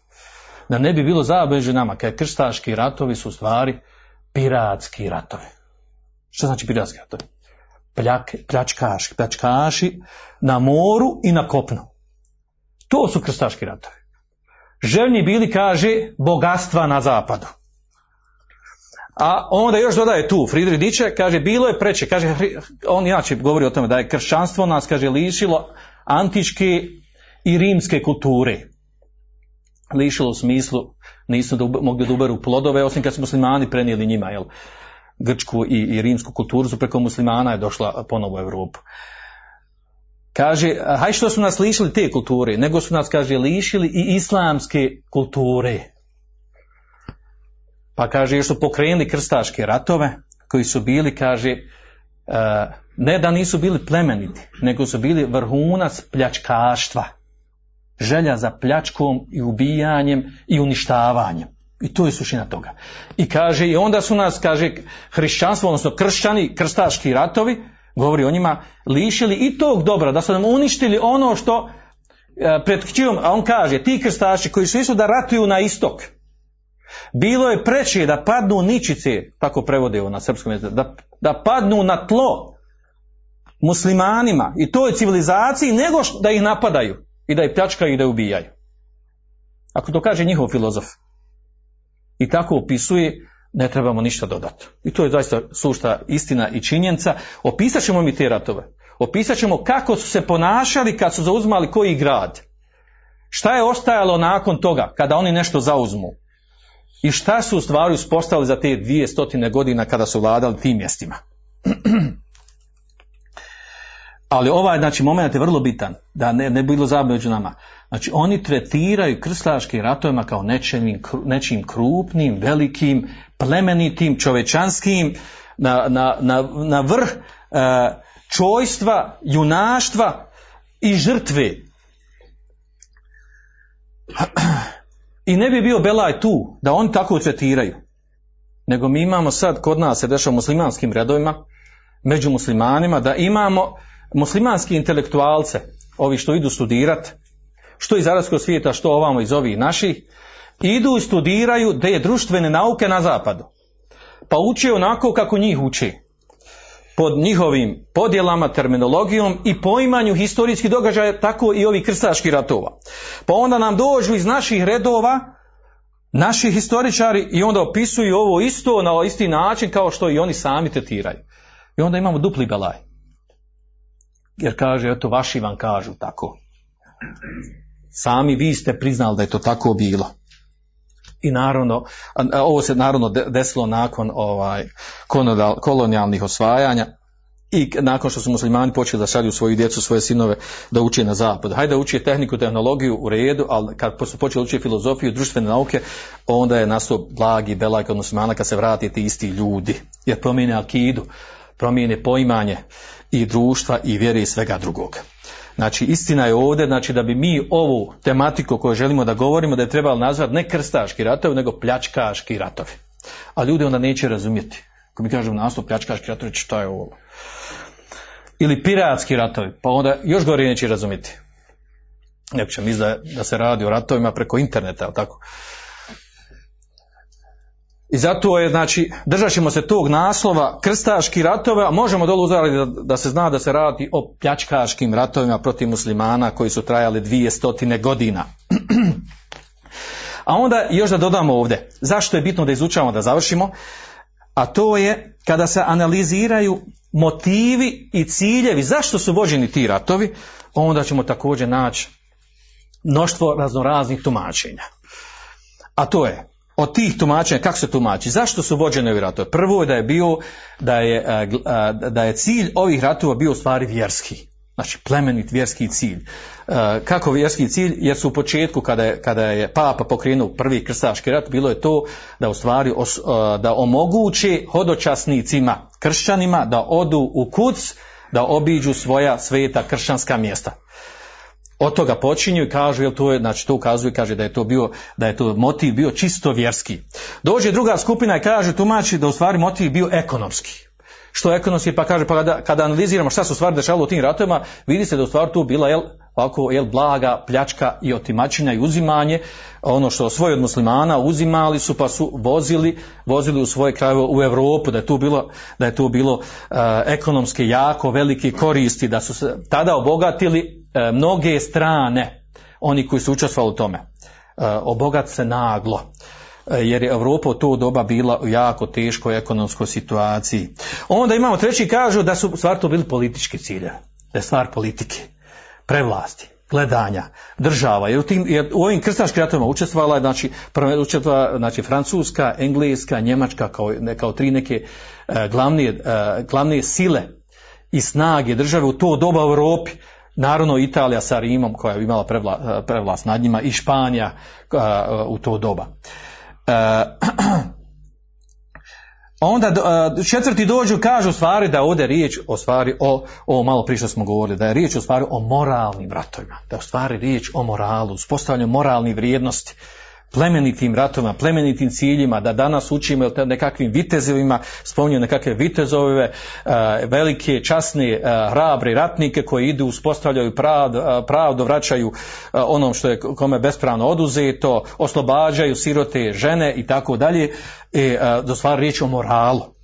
A: da ne bi bilo zabune među nama, kaže krstaški ratovi su stvari piratski ratovi. Što znači piratski ratovi? Pljak, pljačkaši, pljačkaši na moru i na kopnu. To su krstaški ratovi. Željni bili, kaže, bogatstva na zapadu. A onda još dodaje tu, Friedrich Nietzsche, kaže, bilo je preče, kaže, on inače govori o tome da je kršćanstvo nas, kaže, lišilo antičke i rimske kulture. Lišilo u smislu, nisu da mogli da uberu plodove, osim kad su muslimani prenijeli njima, jel, grčku i, i rimsku kulturu su preko muslimana je došla ponovo u Europu. Kaže, haj što su nas lišili te kulture, nego su nas, kaže, lišili i islamske kulture. Pa kaže, još su pokrenuli krstaške ratove, koji su bili, kaže, ne da nisu bili plemeniti, nego su bili vrhunac pljačkaštva. Želja za pljačkom i ubijanjem i uništavanjem. I to je suština toga. I kaže, i onda su nas, kaže, hrišćanstvo, odnosno kršćani, krstaški ratovi, govori o njima, lišili i tog dobra, da su nam uništili ono što pred čijom, a on kaže, ti krstaši koji su išli da ratuju na istok, bilo je preče da padnu ničice, tako prevode na srpskom jeziku, da, da padnu na tlo muslimanima i toj civilizaciji, nego da ih napadaju i da ih pljačkaju i da ih ubijaju. Ako to kaže njihov filozof i tako opisuje, ne trebamo ništa dodati. I to je zaista sušta istina i činjenica. Opisat ćemo mi te ratove. Opisat ćemo kako su se ponašali kad su zauzmali koji grad. Šta je ostajalo nakon toga kada oni nešto zauzmu. I šta su u stvari uspostavili za te dvije stotine godina kada su vladali tim mjestima. Ali ovaj znači, moment je vrlo bitan, da ne, ne bilo zabave među nama. Znači, oni tretiraju krstaške ratovima kao nečim, nečim krupnim, velikim, plemenitim, čovečanskim, na, na, na, na vrh e, čojstva, junaštva i žrtve. I ne bi bio Belaj tu, da oni tako tretiraju. Nego mi imamo sad, kod nas se dešava u muslimanskim redovima, među muslimanima, da imamo muslimanski intelektualce, ovi što idu studirat, što iz arabskog svijeta, što ovamo iz ovih naših, idu i studiraju da je društvene nauke na zapadu. Pa uče onako kako njih uče. Pod njihovim podjelama, terminologijom i poimanju historijskih događaja, tako i ovih krstaških ratova. Pa onda nam dođu iz naših redova, naši historičari i onda opisuju ovo isto na isti način kao što i oni sami tetiraju. I onda imamo dupli belaj. Jer kaže, eto, vaši vam kažu tako. Sami vi ste priznali da je to tako bilo. I naravno, ovo se naravno de- desilo nakon ovaj kolonijalnih osvajanja i nakon što su muslimani počeli da šalju svoju djecu, svoje sinove da uče na zapad. Hajde da uče tehniku, tehnologiju u redu, ali kad su počeli učiti filozofiju, društvene nauke, onda je nastao blagi belaj kod muslimana kad se vrate ti isti ljudi. Jer promijene akidu, promijene poimanje i društva i vjere i svega drugog. Znači, istina je ovdje, znači da bi mi ovu tematiku koju želimo da govorimo, da je trebalo nazvati ne krstaški ratovi, nego pljačkaški ratovi. A ljudi onda neće razumjeti. Ako mi kažemo naslov pljačkaški ratovi, šta je ovo? Ili piratski ratovi, pa onda još gore neće razumjeti. Neko će misliti da, da se radi o ratovima preko interneta, jel tako? I zato je, znači, držat ćemo se tog naslova krstaški ratove, a možemo dolu uzeti da, da se zna da se radi o pljačkaškim ratovima protiv muslimana koji su trajali dvije stotine godina. a onda još da dodamo ovdje, zašto je bitno da izučavamo, da završimo, a to je kada se analiziraju motivi i ciljevi, zašto su vođeni ti ratovi, onda ćemo također naći mnoštvo raznoraznih tumačenja. A to je, od tih tumačenja, kako se tumači, zašto su vođeni ovi ratovi? Prvo je da je bio, da je, gl- a, da je cilj ovih ratova bio u stvari vjerski. Znači, plemenit vjerski cilj. E, kako vjerski cilj? Jer su u početku, kada je, kada je papa pokrenuo prvi krstaški rat, bilo je to da u stvari e, da omoguće hodočasnicima, kršćanima, da odu u kuc, da obiđu svoja sveta kršćanska mjesta od toga počinju i kažu, jel to je, znači to ukazuje, kaže da je to bio, da je to motiv bio čisto vjerski. Dođe druga skupina i kaže, tumači da u stvari motiv bio ekonomski. Što ekonomski, pa kaže, pa kada, kada analiziramo šta su stvari dešavalo u tim ratovima, vidi se da u stvari tu bila, jel, ovako, jel, blaga pljačka i otimačina i uzimanje, ono što svoje od muslimana uzimali su pa su vozili, vozili u svoje krajeve u Europu, da je tu bilo, da je tu bilo e, ekonomske jako velike koristi, da su se tada obogatili mnoge strane, oni koji su učestvovali u tome. E, obogat se naglo E, jer je Europa u to doba bila u jako teškoj ekonomskoj situaciji. Onda imamo treći kažu da su stvar to bili politički cilje, da je stvar politike, prevlasti, gledanja, država, jer u, tim, jer u ovim krstaškim ratovima učestvovala je, znači, znači, Francuska, Engleska, Njemačka kao, kao tri neke e, glavne, e, glavne sile i snage države u to doba u Europi. Naravno Italija sa Rimom koja je imala prevla, prevlast nad njima i Španija e, u to doba. E, onda četvrti dođu kažu stvari da ovdje je riječ o stvari o, o malo prije što smo govorili, da je riječ u stvari o moralnim ratovima, da je u stvari riječ o moralu, uspostavljanju moralnih vrijednosti, plemenitim ratovima, plemenitim ciljima, da danas učimo nekakvim vitezovima, spominju nekakve vitezove, e, velike, časne, e, hrabre ratnike koji idu, uspostavljaju pravdu, e, pravdu vraćaju onom što je kome bespravno oduzeto, oslobađaju sirote žene i tako dalje, u stvari riječ o moralu.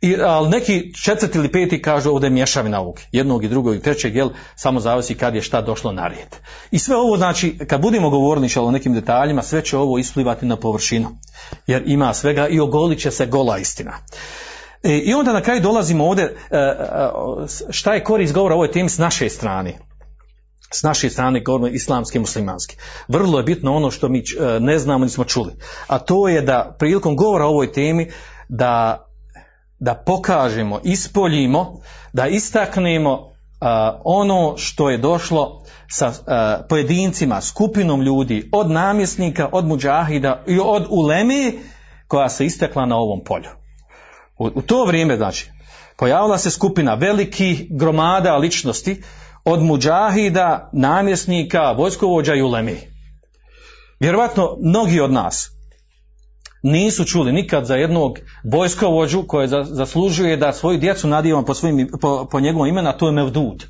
A: I, ali neki četvrti ili peti kažu ovdje je mješavina jednog i drugog i trećeg, jel, samo zavisi kad je šta došlo na red. I sve ovo znači, kad budemo govorili o nekim detaljima, sve će ovo isplivati na površinu. Jer ima svega i ogolit će se gola istina. E, I onda na kraju dolazimo ovdje, e, e, šta je korist govora ovoj temi s naše strane s naše strane govorimo islamski muslimanski. Vrlo je bitno ono što mi ne znamo nismo čuli. A to je da prilikom govora o ovoj temi da, da pokažemo, ispoljimo, da istaknemo a, ono što je došlo sa a, pojedincima, skupinom ljudi, od namjesnika, od muđahida i od uleme koja se istekla na ovom polju. U, u to vrijeme, znači, pojavila se skupina velikih gromada ličnosti od muđahida, namjesnika, vojskovođa i ulemi. Vjerovatno mnogi od nas nisu čuli nikad za jednog vojskovođu koji za, zaslužuje da svoju djecu nadijemo po, svojim, po, po njegovom imenu, a to je Mevdud.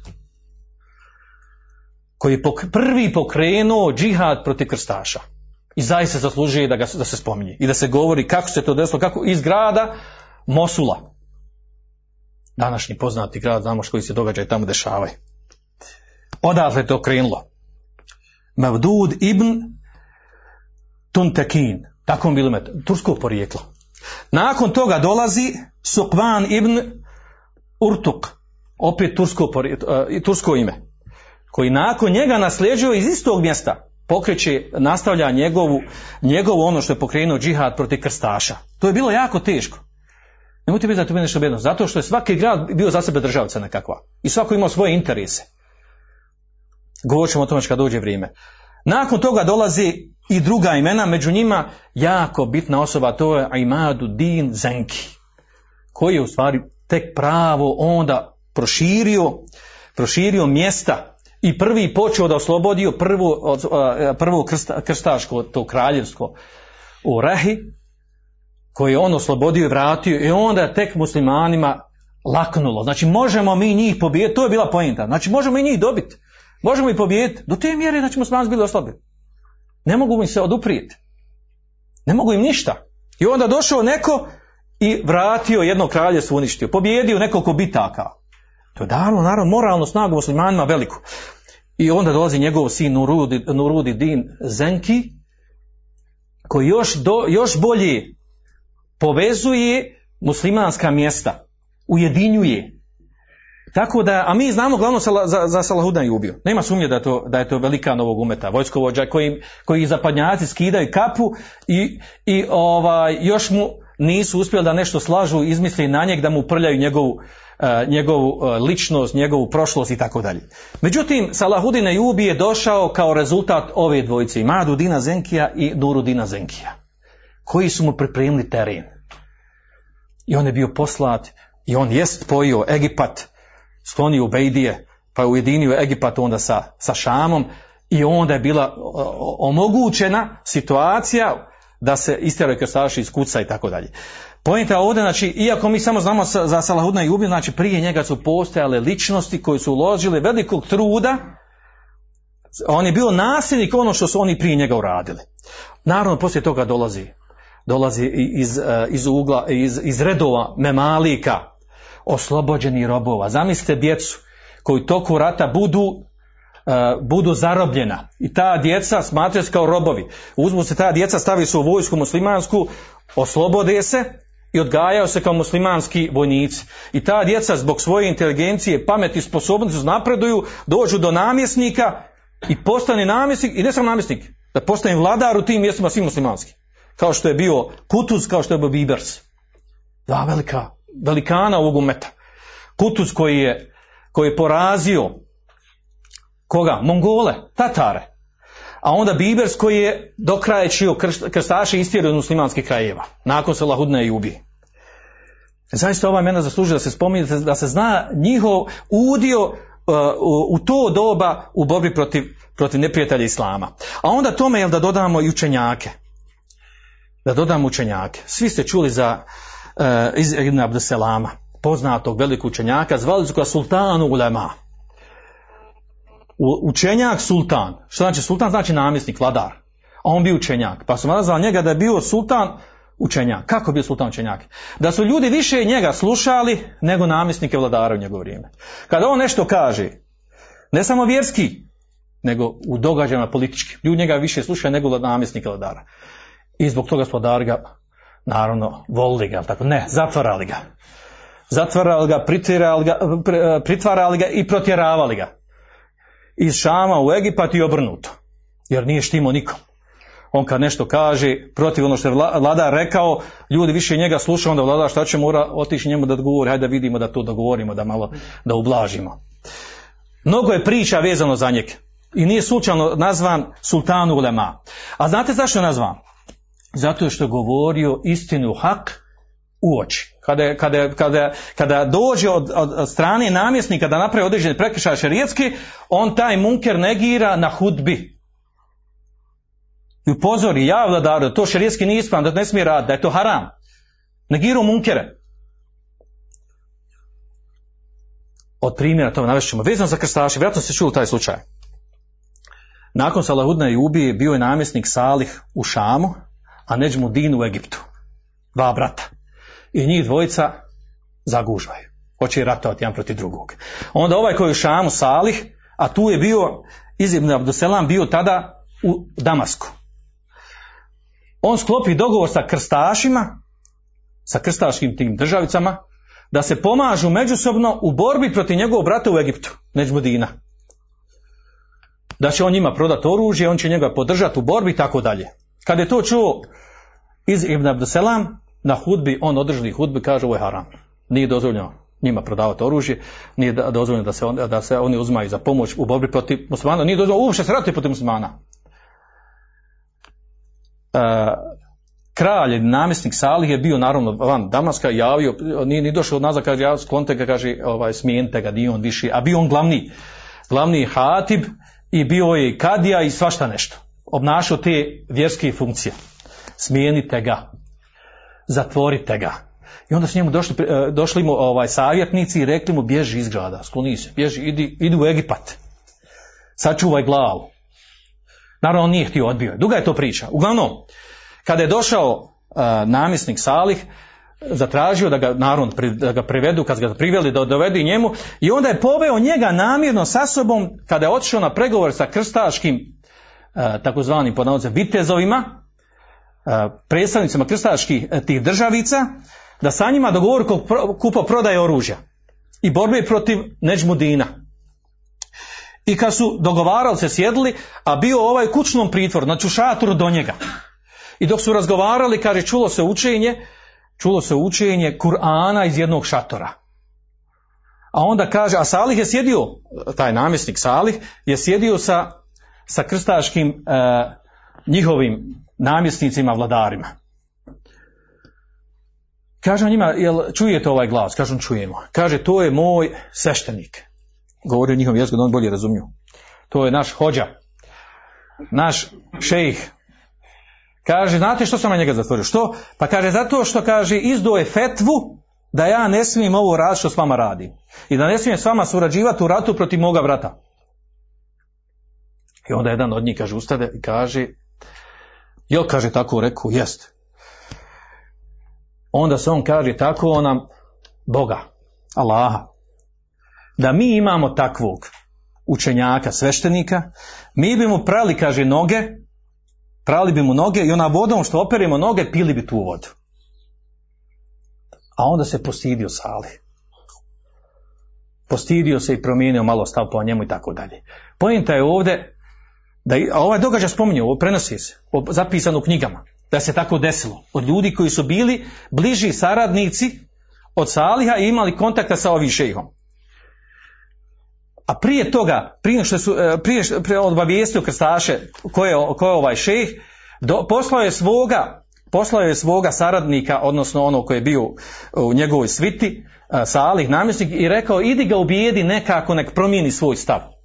A: Koji je pok, prvi pokrenuo džihad protiv krstaša. I zaista zaslužuje da, ga, da se spominje. I da se govori kako se to desilo, kako iz grada Mosula. Današnji poznati grad, znamo što se događaj tamo dešavaju. Odatle je to krenulo. Mevdud ibn Tuntekin. Tako on bilo met, tursko porijeklo. Nakon toga dolazi Sukvan ibn Urtuk. opet tursko, e, tursko ime, koji nakon njega nasljeđuje iz istog mjesta, pokreće, nastavlja njegovu, njegovu ono što je pokrenuo džihad protiv krstaša. To je bilo jako teško. Nemojte biti da to bilo nešto bedno, zato što je svaki grad bio za sebe državica nekakva. I svako imao svoje interese. Govorit ćemo o tome kad dođe vrijeme. Nakon toga dolazi i druga imena, među njima jako bitna osoba, to je Imadu Din Zenki, koji je u stvari tek pravo onda proširio, proširio mjesta i prvi počeo da oslobodio prvo, prvo krsta, krstaško, to kraljevsko u Rahi, koji je on oslobodio i vratio i onda je tek muslimanima laknulo. Znači možemo mi njih pobijediti, to je bila pointa. Znači možemo i njih dobiti. Možemo ih pobijediti. Do te mjere da ćemo muslimani bili oslabljeni. Ne mogu im se oduprijeti. Ne mogu im ništa. I onda došao neko i vratio jedno kraljevstvo uništio. Pobjedio nekoliko bitaka. To je dalo naravno moralnu snagu muslimanima veliku. I onda dolazi njegov sin Nurudi, Nurudi Din Zenki koji još, do, još bolje povezuje muslimanska mjesta. Ujedinjuje. Tako da, a mi znamo glavno za, za, za Salahudan je ubio. Nema sumnje da to, da je to velika novog umeta, vojskovođa koji, koji zapadnjaci skidaju kapu i, i ovaj, još mu nisu uspjeli da nešto slažu, izmisli na njeg da mu prljaju njegovu, uh, njegovu uh, ličnost, njegovu prošlost i tako dalje. Međutim, Salahudin Ejubi je došao kao rezultat ove dvojice, Madu Dina Zenkija i Nuru Dina Zenkija, koji su mu pripremili teren. I on je bio poslat, i on jest pojio Egipat, sklonio u Bejdije, pa je ujedinio Egipat onda sa, sa Šamom i onda je bila omogućena situacija da se istjeraju krstaši iz kuca i tako dalje. Pojenta ovdje, znači, iako mi samo znamo za Salahudna i Ubin, znači prije njega su postojale ličnosti koji su uložili velikog truda, on je bio nasljednik ono što su oni prije njega uradili. Naravno, poslije toga dolazi, dolazi iz, iz ugla, iz, iz redova memalika, oslobođeni robova. Zamislite djecu koji toku rata budu uh, budu zarobljena i ta djeca smatraju se kao robovi. Uzmu se ta djeca, stavi su u vojsku muslimansku, oslobode se i odgajaju se kao muslimanski vojnici. I ta djeca zbog svoje inteligencije, pameti, sposobnosti napreduju, dođu do namjesnika i postane namjesnik, i ne samo namjesnik, da postane vladar u tim mjestima svim muslimanski. Kao što je bio Kutuz, kao što je bio Bibers. Dva velika velikana ovog umeta. Kutuz koji je, koji je porazio koga? Mongole, Tatare. A onda Bibers koji je do kraja čio krstaše istjerio od muslimanskih krajeva. Nakon se Lahudne i ubi. Zaista ova imena zaslužuje da se spominje, da se zna njihov udio uh, u, to doba u borbi protiv, protiv neprijatelja Islama. A onda tome je da dodamo i učenjake. Da dodamo učenjake. Svi ste čuli za iz Ibn Abdeselama, poznatog velikog učenjaka, zvali su ga sultanu ulema. Učenjak sultan. Što znači sultan? Znači namjesnik, vladar. A on bio učenjak. Pa su nazvali njega da je bio sultan učenjak. Kako bio sultan učenjak? Da su ljudi više njega slušali nego namjesnike vladara u njegovo vrijeme. Kada on nešto kaže, ne samo vjerski, nego u događajima politički. Ljudi njega više slušaju nego namjesnike vladara. I zbog toga su vladari ga naravno, volili ga, tako ne, zatvarali ga. Zatvarali ga, pritvarali ga, pritvarali ga i protjeravali ga. Iz Šama u Egipat i obrnuto. Jer nije štimo nikom. On kad nešto kaže, protiv ono što je vladar rekao, ljudi više njega slušaju, onda vladar šta će mora otići njemu da odgovori, hajde da vidimo da to dogovorimo, da malo, da ublažimo. Mnogo je priča vezano za njeg. I nije slučajno nazvan sultanu ulema. A znate zašto je nazvan? Zato što je govorio istinu hak u oči. Kada, kada, kada, kada dođe od, od, strane namjesnika da napravi određene prekršaje šarijetski, on taj munker negira na hudbi. I upozori, ja vladaru, da to šarijetski nije ispravno, da ne smije raditi, da je to haram. Negiru munkere. Od primjera to navešćemo. Vezano za krstaše, vjerojatno se čuo taj slučaj. Nakon Salahudna i ubije bio je namjesnik Salih u Šamu, a Neđmu Din u Egiptu. Dva brata. I njih dvojica zagužvaju. Hoće ratovati jedan protiv drugog. Onda ovaj koji je u Šamu Salih, a tu je bio Izibn Abduselam bio tada u Damasku. On sklopi dogovor sa krstašima, sa krstaškim tim državicama, da se pomažu međusobno u borbi protiv njegovog brata u Egiptu, Neđmudina. Da će on njima prodati oružje, on će njega podržati u borbi i tako dalje. Kad je to čuo iz Ibn Abdeselam, na hudbi, on održali hudbi, kaže ovo je haram. Nije dozvoljeno njima prodavati oružje, nije dozvoljeno da se, on, da se oni uzmaju za pomoć u borbi protiv muslimana, nije dozvoljeno uopće se protiv muslimana. E, kralj, namjesnik Salih je bio naravno van Damaska, javio, nije ni došao nazad, kaže, ja sklonite ga, kaže, ovaj, smijenite ga, nije on više, a bio on glavni, glavni hatib i bio je kadija i svašta nešto. Obnašao te vjerske funkcije. Smijenite ga, zatvorite ga. I onda su njemu došli, e, došli mu ovaj, savjetnici i rekli mu bježi iz grada, skloni se, bježi, idi, idi u Egipat. Sačuvaj glavu. Naravno, on nije htio, odbio. Duga je to priča. Uglavnom, kada je došao e, namjesnik Salih, zatražio da ga narod da ga privedu, kad ga priveli da dovedu i njemu i onda je poveo njega namjerno sa sobom kada je otišao na pregovor sa krstaškim e, takozvanim pod navodnicima vitezovima e, predstavnicima krstaških e, tih državica da sa njima dogovor kupo prodaje oružja i borbe protiv Neđmudina. I kad su dogovarali se sjedili, a bio ovaj kućnom pritvoru, znači u šatoru do njega. I dok su razgovarali, kaže, čulo se učenje, čulo se učenje Kur'ana iz jednog šatora. A onda kaže, a Salih je sjedio, taj namjesnik Salih, je sjedio sa, sa krstaškim e, njihovim namjesnicima, vladarima. Kaže on njima, jel čujete ovaj glas? Kaže on, čujemo. Kaže, to je moj sveštenik. Govori o njihovom jeziku, da on bolje razumiju. To je naš hođa, naš šejih. Kaže, znate što sam na njega zatvorio? Što? Pa kaže, zato što kaže, izdao je fetvu da ja ne smijem ovo raditi što s vama radim. I da ne smijem s vama surađivati u ratu protiv moga brata. I onda jedan od njih kaže, ustade i kaže, jel kaže tako rekao, jest. Onda se on kaže tako nam Boga, Allaha. Da mi imamo takvog učenjaka, sveštenika, mi bi mu prali, kaže, noge, prali bi mu noge i ona vodom što operimo noge, pili bi tu vodu. A onda se postidio Sali. Postidio se i promijenio malo stav po njemu i tako dalje. Pojenta je ovdje, da, a ovaj događaj spominje, ovo prenosi se, zapisano u knjigama, da se tako desilo. Od ljudi koji su bili bliži saradnici od Saliha i imali kontakta sa ovim šejhom. A prije toga, prije što su, e, prije, prije obavijestio krstaše ko je, ko je ovaj šejh, poslao je svoga poslao je svoga saradnika, odnosno ono koji je bio u njegovoj sviti, e, Salih, namjesnik, i rekao, idi ga ubijedi nekako, nek promijeni svoj stav.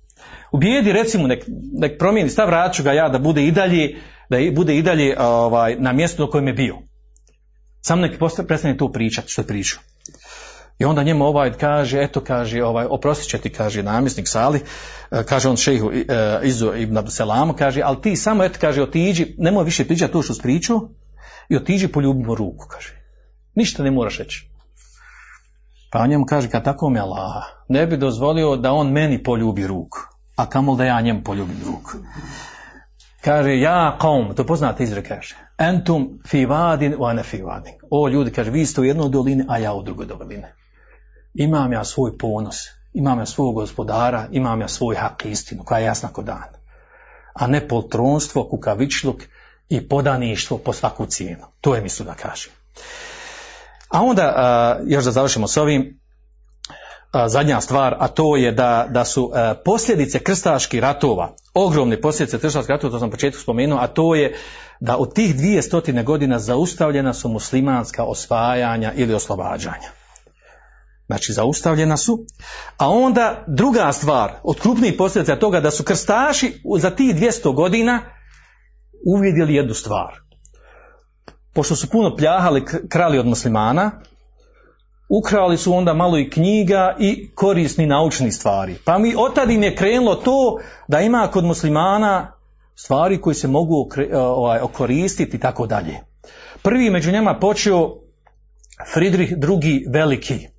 A: Ubijedi, recimo, nek, nek promijeni stav, vratit ću ga ja da bude i dalje, da bude i dalje ovaj, na mjestu na kojem je bio. Samo nek prestane to pričati što je pričao. I onda njemu ovaj kaže, eto kaže, ovaj, oprostit će ti, kaže namjesnik Sali, e, kaže on šehu e, Izu ibn Abduselamu, kaže, ali ti samo, eto, kaže, otiđi, nemoj više pričati to što si pričao, i otiđi poljubi mu ruku, kaže. Ništa ne moraš reći. Pa on njemu kaže, kad tako mi je Allah, ne bi dozvolio da on meni poljubi ruku, a kamol da ja njemu poljubim ruku. Kaže, ja qaum, to poznate izrek, kaže, entum fi vadin wa ne fi vadin. O ljudi, kaže, vi ste u jednoj dolini, a ja u drugoj dolini. Imam ja svoj ponos, imam ja svog gospodara, imam ja svoj hak istinu, koja je jasna ko dan. A ne poltronstvo, kukavičluk i podaništvo po svaku cijenu. To je mislu da kaže. A onda, još da završimo s ovim, zadnja stvar, a to je da, da su a, posljedice krstaških ratova, ogromne posljedice krstaških ratova, to sam na početku spomenuo, a to je da od tih dvije stotine godina zaustavljena su muslimanska osvajanja ili oslobađanja. Znači, zaustavljena su. A onda druga stvar, od krupnijih posljedica toga da su krstaši za tih 200 godina uvidjeli jednu stvar. Pošto su puno pljahali, krali od muslimana, ukrali su onda malo i knjiga i korisni naučni stvari. Pa mi od tada im je krenulo to da ima kod muslimana stvari koji se mogu okre- ovaj, okoristiti i tako dalje. Prvi među njima počeo Fridrih II. Veliki.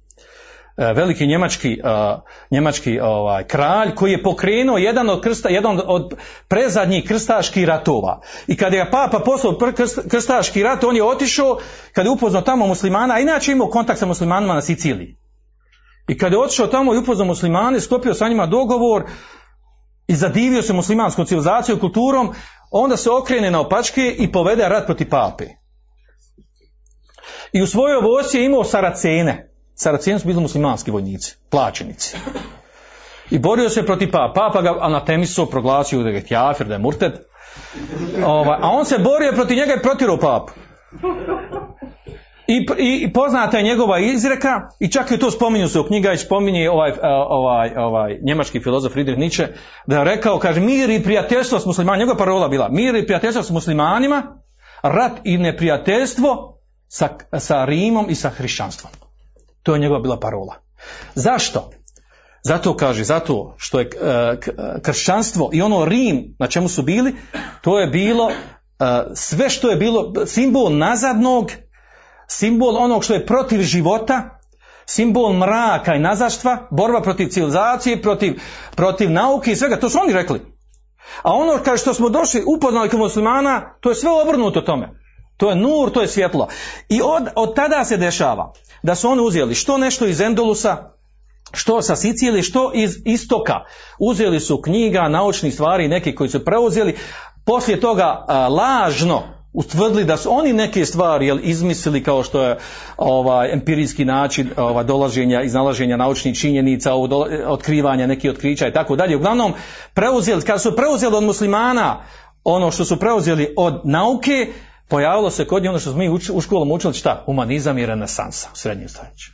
A: E, veliki njemački, e, njemački ovaj, kralj koji je pokrenuo jedan od, krsta, jedan od prezadnjih krstaških ratova. I kada je papa poslao krstaški rat, on je otišao, kada je upoznao tamo muslimana, a inače imao kontakt sa muslimanima na Siciliji. I kada je otišao tamo i upoznao muslimane, sklopio sa njima dogovor i zadivio se muslimanskom civilizacijom, kulturom, onda se okrene na opačke i povede rat protiv pape. I u svojoj vojsci je imao Saracene. Saraceni su bili muslimanski vojnici, plaćenici. I borio se protiv papa. Papa ga anatemisao, proglasio da je kjafir, da je murted. Ovaj, a on se borio protiv njega i protirao papu. I, i, poznata je njegova izreka i čak i to spominju se u knjiga i spominje ovaj, a, ovaj, ovaj njemački filozof Friedrich Nietzsche da je rekao, kaže, mir i prijateljstvo s muslimanima, njegova parola bila, mir i prijateljstvo s muslimanima, rat i neprijateljstvo sa, sa Rimom i sa hrišćanstvom. To je njegova bila parola. Zašto? Zato kaže, zato što je e, k- kršćanstvo i ono Rim na čemu su bili, to je bilo e, sve što je bilo simbol nazadnog, simbol onog što je protiv života, simbol mraka i nazaštva, borba protiv civilizacije, protiv, protiv nauke i svega, to su oni rekli. A ono kaže što smo došli upoznali kod muslimana, to je sve obrnuto tome. To je nur, to je svjetlo. I od, od tada se dešava da su oni uzeli što nešto iz Endolusa, što sa Sicilije, što iz istoka. Uzeli su knjiga, naučnih stvari, neki koji su preuzeli, poslije toga a, lažno utvrdili da su oni neke stvari jel, izmislili kao što je ovaj empirijski način ovaj, dolaženja, iznalaženja naučnih činjenica, ovo do- otkrivanja nekih otkrića i tako dalje. Uglavnom, preuzeli, kada su preuzeli od muslimana ono što su preuzeli od nauke, pojavilo se kod njih ono što smo mi u školama učili šta? Humanizam i renesansa u srednjem stoljeću.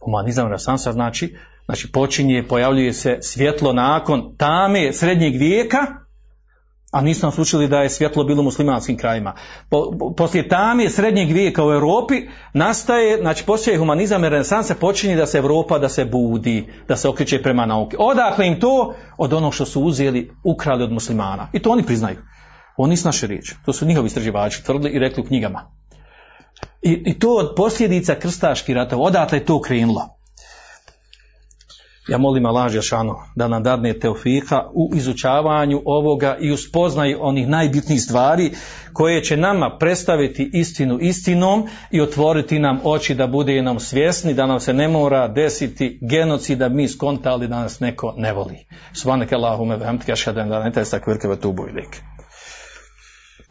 A: Humanizam i renesansa znači, znači počinje, pojavljuje se svjetlo nakon tame srednjeg vijeka, a nismo nas da je svjetlo bilo u muslimanskim krajima. Po, po- poslije tame srednjeg vijeka u Europi nastaje, znači poslije humanizam i renesansa počinje da se Europa da se budi, da se okreće prema nauke. Odakle im to? Od onog što su uzeli, ukrali od muslimana. I to oni priznaju. Ovo nisu naše riječi. To su njihovi istraživači tvrdili i rekli u knjigama. I, I to od posljedica krstaških ratova. Odatle je to krenulo. Ja molim Allah Žešanu da nam dadne teofika u izučavanju ovoga i u spoznaju onih najbitnijih stvari koje će nama predstaviti istinu istinom i otvoriti nam oči da bude nam svjesni da nam se ne mora desiti genocid da mi skontali da nas neko ne voli. Subhanak Allahume ve hamdike